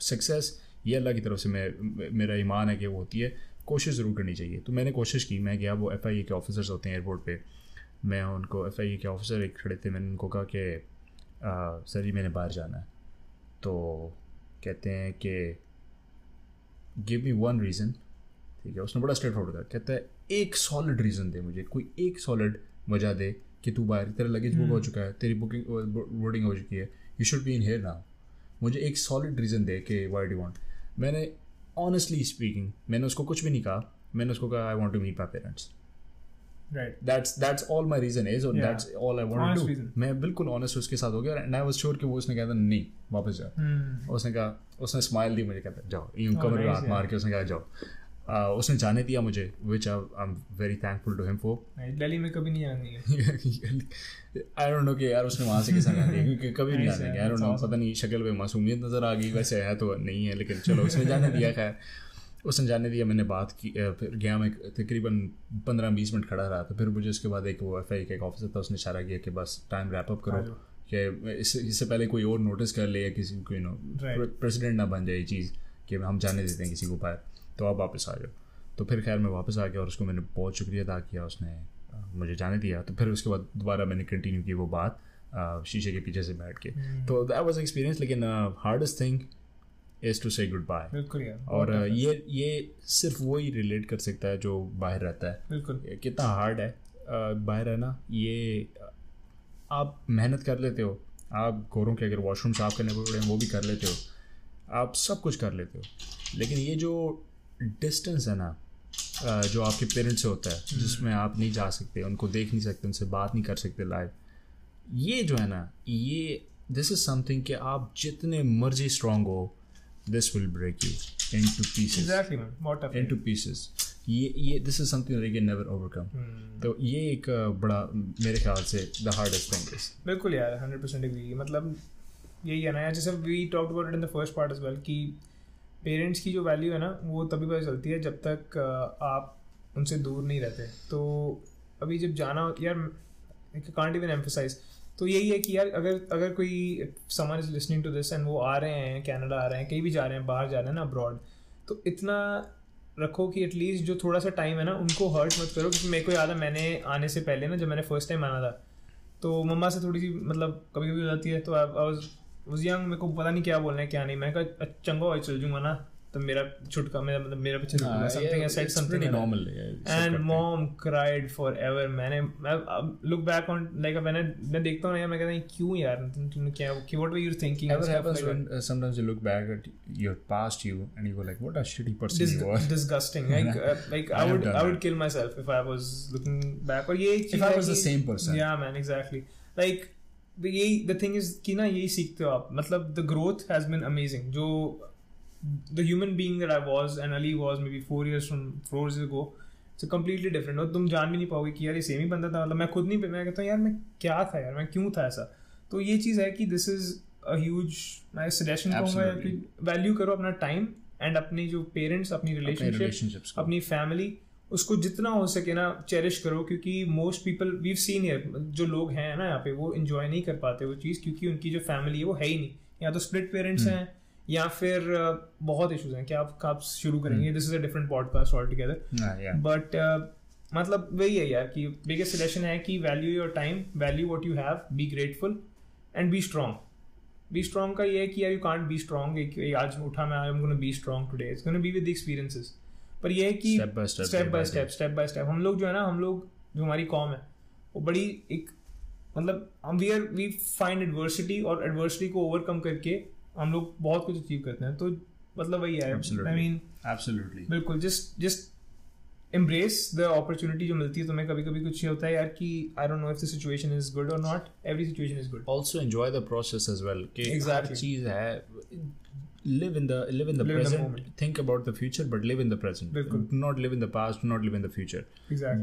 सक्सेस ये अल्लाह की तरफ़ से मैं मेरा ईमान है कि वो होती है कोशिश ज़रूर करनी चाहिए। तो मैंने कोशिश की मैं गया वो एफ़ आई ए के ऑफिसर्स होते हैं एयरपोर्ट पे। मैं उनको एफ़ आई ए के ऑफिसर एक खड़े थे मैंने उनको कहा कि सर जी मैंने बाहर जाना है। तो कहते हैं कि गिव मी वन रीज़न ठीक है उसने बड़ा स्ट्रेट फॉरवर्ड कहा। कहता है एक सॉलिड रीज़न दे मुझे कोई एक सॉलिड वजह दे कि तू बाहर तेरा लगेज बुक हो चुका है तेरी बुकिंग बोर्डिंग हो चुकी है you should be in here now मुझे एक सॉलिड रीज़न दे कि वाई डू वांट मैंने ऑनेस्टली स्पीकिंग मैंने उसको कुछ भी नहीं कहा मैंने उसको कहा I want to meet my parents that's that's all my reason is और that's all I want to reason. मैं बिल्कुल ऑनेस्ट उसके साथ हो गया एंड आई वाज श्योर कि वो उसने कहा था नहीं वापस जा हम्म उसने कहा उसने स्माइल दी मुझे कहता जाओ यूँ Oh, कमर में हाथ मार के उसने कहा जाओ. उसने जाने दिया मुझे which I am very thankful to him for Delhi में कभी नहीं आनी आई डोंट नो कि यार उसने वहाँ से किसा जाने क्योंकि कभी नहीं yeah, आई डोंट नो पता नहीं शक्ल पे मासूमियत नज़र आ गई वैसे है तो नहीं है लेकिन चलो उसने जाने दिया खैर। उसने जाने दिया मैंने बात की फिर गया मैं तकरीबन पंद्रह बीस मिनट खड़ा रहा था। फिर मुझे उसके बाद एक वो एफ़ आई का एक ऑफिसर था उसने इशारा किया कि बस टाइम रैप अप करो कि इससे इससे पहले कोई और नोटिस कर ले या किसी को यू नो प्रेसिडेंट ना बन जाए ये चीज़ कि हम जाने देते हैं किसी को बाहर। तो आप वापस आ जाओ। तो फिर खैर मैं वापस आ गया और उसको मैंने बहुत शुक्रिया अदा किया उसने मुझे जाने दिया। तो फिर उसके बाद दोबारा मैंने कंटिन्यू की वो बात शीशे के पीछे से बैठ के। तो दैट वाज एक्सपीरियंस लेकिन hardest thing is to say goodbye बिल्कुल यार और। ये ये सिर्फ़ वो ही रिलेट कर सकता है जो बाहर रहता है। बिल्कुल। कितना हार्ड है। बाहर रहना ये आप मेहनत कर लेते हो। आप घोरों के अगर वॉशरूम साफ़ करने पड़े वो भी कर लेते हो। आप सब कुछ कर लेते हो। लेकिन ये जो डिस्टेंस है ना जो आपके पेरेंट्स से होता है जिसमें आप नहीं जा सकते उनको देख नहीं सकते उनसे बात नहीं कर सकते लाइव ये जो है ना ये दिस इज़ समथिंग कि आप जितने मर्ज़ी स्ट्रांग हो you in two pieces exactly man बहुत टफ इन टू पीसेस ये ये this is something that can never overcome तो ये एक अ, बड़ा मेरे ख्याल से द हार्डेस्ट थिंग इज़ बिल्कुल यार हंड्रेड परसेंट एग्री मतलब यही है ना जैसे we talk about it in the first part as well कि पेरेंट्स की जो वैल्यू है ना वो तभी पता चलती है जब तक आप उनसे दूर नहीं रहते। तो अभी जब जाना यार कांट इवन एम्फोसाइज तो यही है कि यार, अगर अगर कोई someone is listening to this and वो आ रहे हैं कनाडा आ रहे हैं, कहीं भी जा रहे हैं, बाहर जा रहे हैं ना अब्रॉड तो इतना रखो कि एटलीस्ट जो थोड़ा सा टाइम है ना, उनको हर्ट मत करो, क्योंकि मेरे को याद है, मैंने आने से पहले ना, जब मैंने फ़र्स्ट टाइम आना था तो मम्मा से थोड़ी सी मतलब कभी कभी हो जाती है तो आई वाज यंग मेरे को पता नहीं क्या बोलना है, क्या नहीं मैं कहा चंगा हो, चल जूँगा ना। तो मेरा छुटका मेरा मतलब मेरा पीछे something I said something normal and mom cried forever मैंने मैं लुक बैक ऑन लाइक मैंने मैं देखता हूँ ना यार मैं कहता हूँ क्यों यार तुम तुमने क्या what were you thinking uh, look back at your past you and you go like, what a shitty person Dis- you were. disgusting like uh, like I, I have would done I would that. kill myself if I was looking back और ये एक If cheese I है was the कि- same person. yeah man exactly like the यही the thing is कि ना यही सीखते हो आप मतलब the growth has been amazing जो the human being that I was and Ali was maybe four years from four years ago it's a completely different. और तुम जान भी नहीं पाओगे कि यार ये सेम ही बंदा था। मतलब मैं खुद नहीं मैं कहता हूँ यार मैं क्या था यार? मैं क्यों था ऐसा? तो ये चीज़ है कि दिस इज़ अ ह्यूज मैं सजेशन कहूँगा कि वैल्यू करो अपना टाइम एंड अपनी जो पेरेंट्स अपनी रिलेशनशिप अपनी फैमिली उसको जितना हो सके ना चेरिश करो क्योंकि most people we seen here जो लोग हैं ना यहाँ पे वो इंजॉय नहीं कर पाते वो चीज़ क्योंकि उनकी जो फैमिली है वो है ही नहीं। या तो स्प्लिट पेरेंट्स हम्म। हैं या फिर uh, बहुत इश्यूज़ हैं कि आप कब शुरू करेंगे। This is a different podcast altogether but मतलब वही है यार कि बिगेस्ट सजेशन है कि value your time value what you have be grateful and be strong be strong का ये है कि यार यू कांट बी स्ट्रॉन्ग आज उठा मैं I am gonna be strong today it's gonna be with experiences पर ये है कि step by step step by step हम लोग जो है ना हम लोग जो हमारी कॉम है वो बड़ी एक मतलब हम we are we find adversity और एडवर्सिटी को ओवरकम करके हम लोग बहुत कुछ अचीव करते हैं। तो मतलब वही है। आई मीन एब्सोल्युटली बिल्कुल just just embrace the opportunity जो मिलती है। तुम्हें कभी कभी कुछ होता है यार कि I don't know if the situation is good और not every situation is good also enjoy the process as well कि एग्जैक्टली चीज़ है। Live in the live in the live present in the think about the future but live in the present. Bilkul. not live in the past not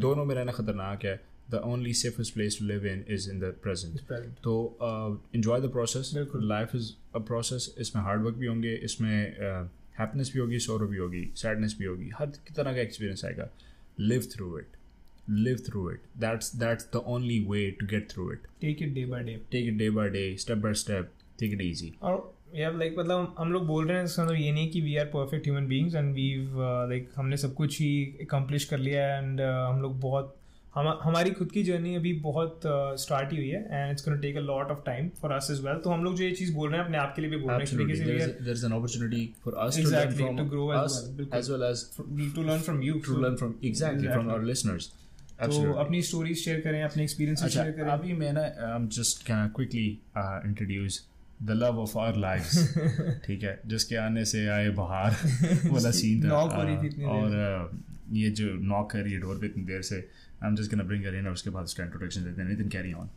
दोनों में रहना खतरनाक है। The only safest place to live in is in the present. Present तो enjoy the process. Life is a process इसमें hard work भी होंगे इसमें हैप्पीनेस भी होगी सौरव भी होगी सैडनेस भी होगी. हर तरह का एक्सपीरियंस आएगा. Live through it live through it that's that's the only way to get through it take it day by day take it day by day step by step take it easy और यार like मतलब हम लोग बोल रहे हैं इसका मतलब ये नहीं कि we are perfect human beings and we like हमने सब कुछ ही अकम्प्लिश कर लिया है एंड हम लोग बहुत हम हमारी खुद की जर्नी अभी बहुत स्टार्ट ही हुई है and it's take a lot of time for us as well तो हम लोग जो ये चीज़ बोल रहे हैं अपने आप के लिए भी बोल रहे हैं अपनी स्टोरीज शेयर करें अपने experience just can quickly introduce the love of our life ठीक है जिसके आने से आए बाहर वाला सीन था uh, और uh, ये जो नॉक कर रही है डोर पे इतनी देर से I'm just gonna bring her in और उसके बाद उसका इंट्रोडक्शन देते हैं। नितिन कैरी ऑन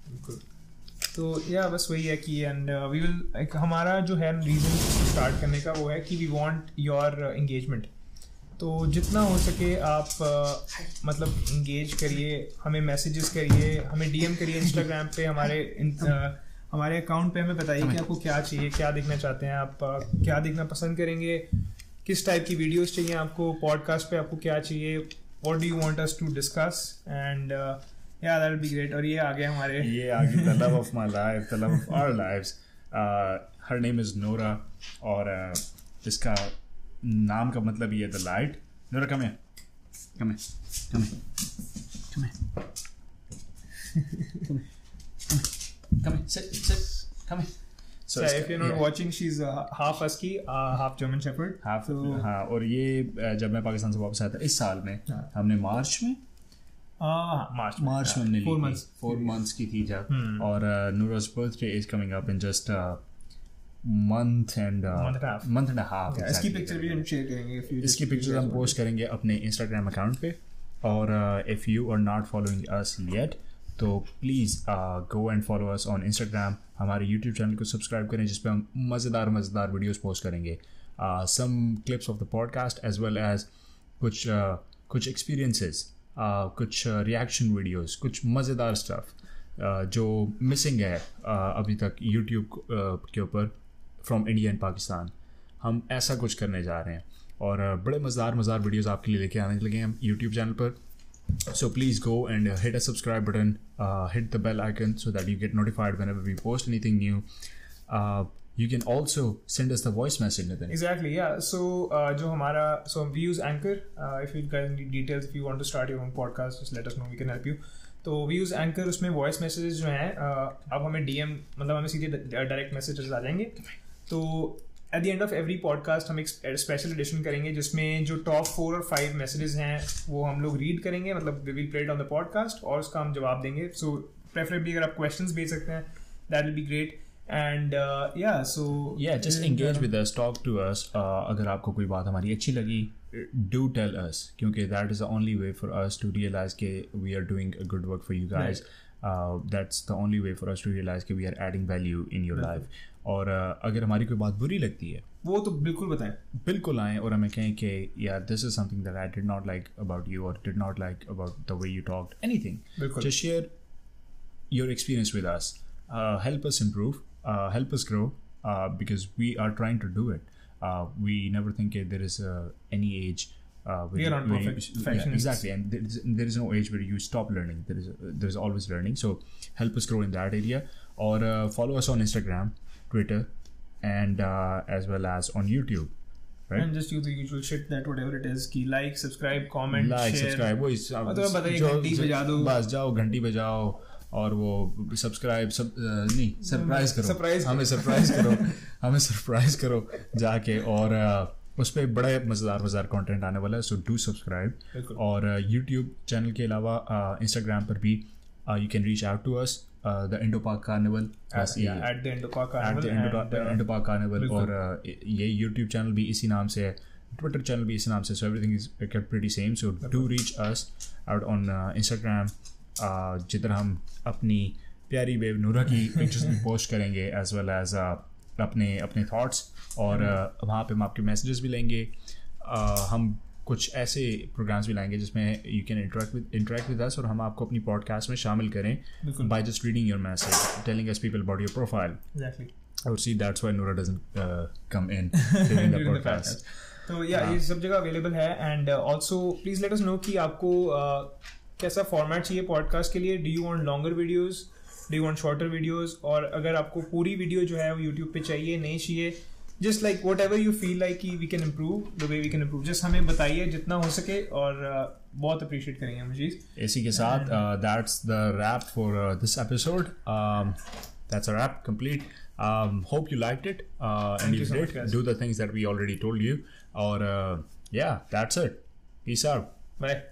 तो या बस वही है कि एंड वी विल हमारा जो है रीज़न स्टार्ट करने का वो है कि वी वांट योर एंगेजमेंट तो जितना हो सके आप uh, मतलब इंगेज करिए हमें मैसेजेस करिए हमें डीएम करिए इंस्टाग्राम पे हमारे इन- uh, हमारे अकाउंट पे हमें बताइए कि आपको क्या चाहिए क्या देखना चाहते हैं आप uh, क्या देखना पसंद करेंगे किस टाइप की वीडियोस चाहिए आपको पॉडकास्ट पे आपको क्या चाहिए what do you want us to discuss and या दैट बी ग्रेट और ये आ गया हमारे। ये आगे the love of my life the love of our lives her name is Nora और uh, इसका नाम का मतलब ये द लाइट नोरा कम है कम है कम है कम है come here. Sit. Sit. Come here. so yeah, if you're not yeah. watching she's a half husky a half german shepherd. Half so, हाँ, और ये uh, जब मैं पाकिस्तान से वापस आया था इस साल में हाँ. हमने मार्च में? मार्च मार्च में फोर मंथ्स हाँ, की थी जब। हम्म। और Noor's birthday is coming up in just month and month and half इसकी पिक्चर भी हम शेयर करेंगे इसकी पिक्चर हम पोस्ट करेंगे अपने इंस्टाग्राम अकाउंट पे। और if you are not following us yet तो please go and follow us on Instagram हमारे यूट्यूब चैनल को सब्सक्राइब करें जिस पे हम मज़ेदार मज़ेदार वीडियोस पोस्ट करेंगे। Some clips of the podcast as well as कुछ uh, कुछ एक्सपीरियंसेस uh, कुछ रिएक्शन वीडियोस कुछ मज़ेदार स्टफ़ uh, जो मिसिंग है uh, अभी तक यूट्यूब के ऊपर फ्रॉम इंडिया एंड पाकिस्तान हम ऐसा कुछ करने जा रहे हैं। और अ, बड़े मज़ेदार मज़ेदार वीडियोस आपके लिए लेके आने लगे हैं हम यूट्यूब चैनल पर। So please go and hit a subscribe button hit the bell icon so that you get notified whenever we post anything new you can also send us the voice message Nitin Exactly, yeah. So, uh, जो हमारा so we use Anchor. Uh, if you guys need details, if you want to start your own podcast, just let us know. We can help you. तो we use anchor उसमें voice messages जो हैं uh, अब हमें DM मतलब हमें सीधे direct messages आ जाएंगे तो at the end of every podcast हम एक स्पेशल एडिशन करेंगे जिसमें जो टॉप फोर और फाइव मैसेजेस हैं वो हम लोग रीड करेंगे मतलब we will played on the podcast और उसका हम जवाब देंगे. सो प्रेफरेबली अगर आप क्वेश्चन भेज सकते हैं that will be great and या सो या just engage with talk to us अगर आपको कोई बात हमारी अच्छी लगी डू टेल अस क्योंकि that is the only way for us to realize के we are doing a good work for you guys that's the only way for us to realize के we are adding value in your life और uh, अगर हमारी कोई बात बुरी लगती है वो तो बिल्कुल बताएं बिल्कुल आएँ और हमें कहें कि यार this is something that I did not like about you और did not like about the way you talked anything बिल्कुल just share your experience with us uh, help us improve uh, help us grow uh, because we are trying to do it uh, we never think that there is uh, any age uh, We are not where perfect- yeah, perfectionists. exactly and there is, there is no age where you stop learning there is there is always learning so help us grow in that area or uh, follow us on instagram twitter and uh, as well as on youtube right? And just use the usual shit that whatever it is कि like subscribe comment like share. Subscribe वो मतलब बताइए, घंटी बजा दो। बस जाओ घंटी बजाओ और वो सब्सक्राइब सब नहीं सरप्राइज़ करो। Surprise हमें सरप्राइज़ करो। हमें सरप्राइज़ करो जाके और उस पर बड़े मज़ेदार मज़ेदार कंटेंट आने वाला है सो डू सब्सक्राइब और यूट्यूब चैनल के अलावा इंस्टाग्राम पर भी you can reach out to us the Indo Pak carnival at, yeah, at the at the Carnival and, uh, and Pak carnival बिल्कुल। और uh, ये यूट्यूब चैनल भी इसी नाम से है ट्विटर चैनल भी इसी नाम से so everything is kept pretty same so do reach us out on Instagram जिधर हम अपनी प्यारी बेब नूरा की पिक्चर्स भी पोस्ट करेंगे एज वेल एज अपने अपने थॉट्स और uh, वहाँ पे हम आपके मैसेजेस भी लेंगे। Uh, हम कुछ ऐसे प्रोग्राम्स भी लाएँगे जिसमें you can interact with interact with us और हम आपको अपनी पॉडकास्ट में शामिल करें by just reading your message telling us people about your profile. Exactly. I would see that's why Nura doesn't uh, come in during the During podcast. तो या ये सब जगह अवेलेबल है and also please let us know कि आपको uh, कैसा format चाहिए पॉडकास्ट के लिए. Do you want longer videos do you want shorter videos और अगर आपको पूरी वीडियो जो है वो यूट्यूब पे चाहिए नहीं चाहिए just like whatever you feel like we can improve the way we can improve just हमें बताइए जितना हो सके और uh, बहुत अप्रिशिएट करेंगे हम चीज़ इसी के साथ that's the wrap for this episode that's a wrap complete um, hope you liked it uh, and you if so you did guys. do the things that we already told you or uh, yeah that's it peace out bye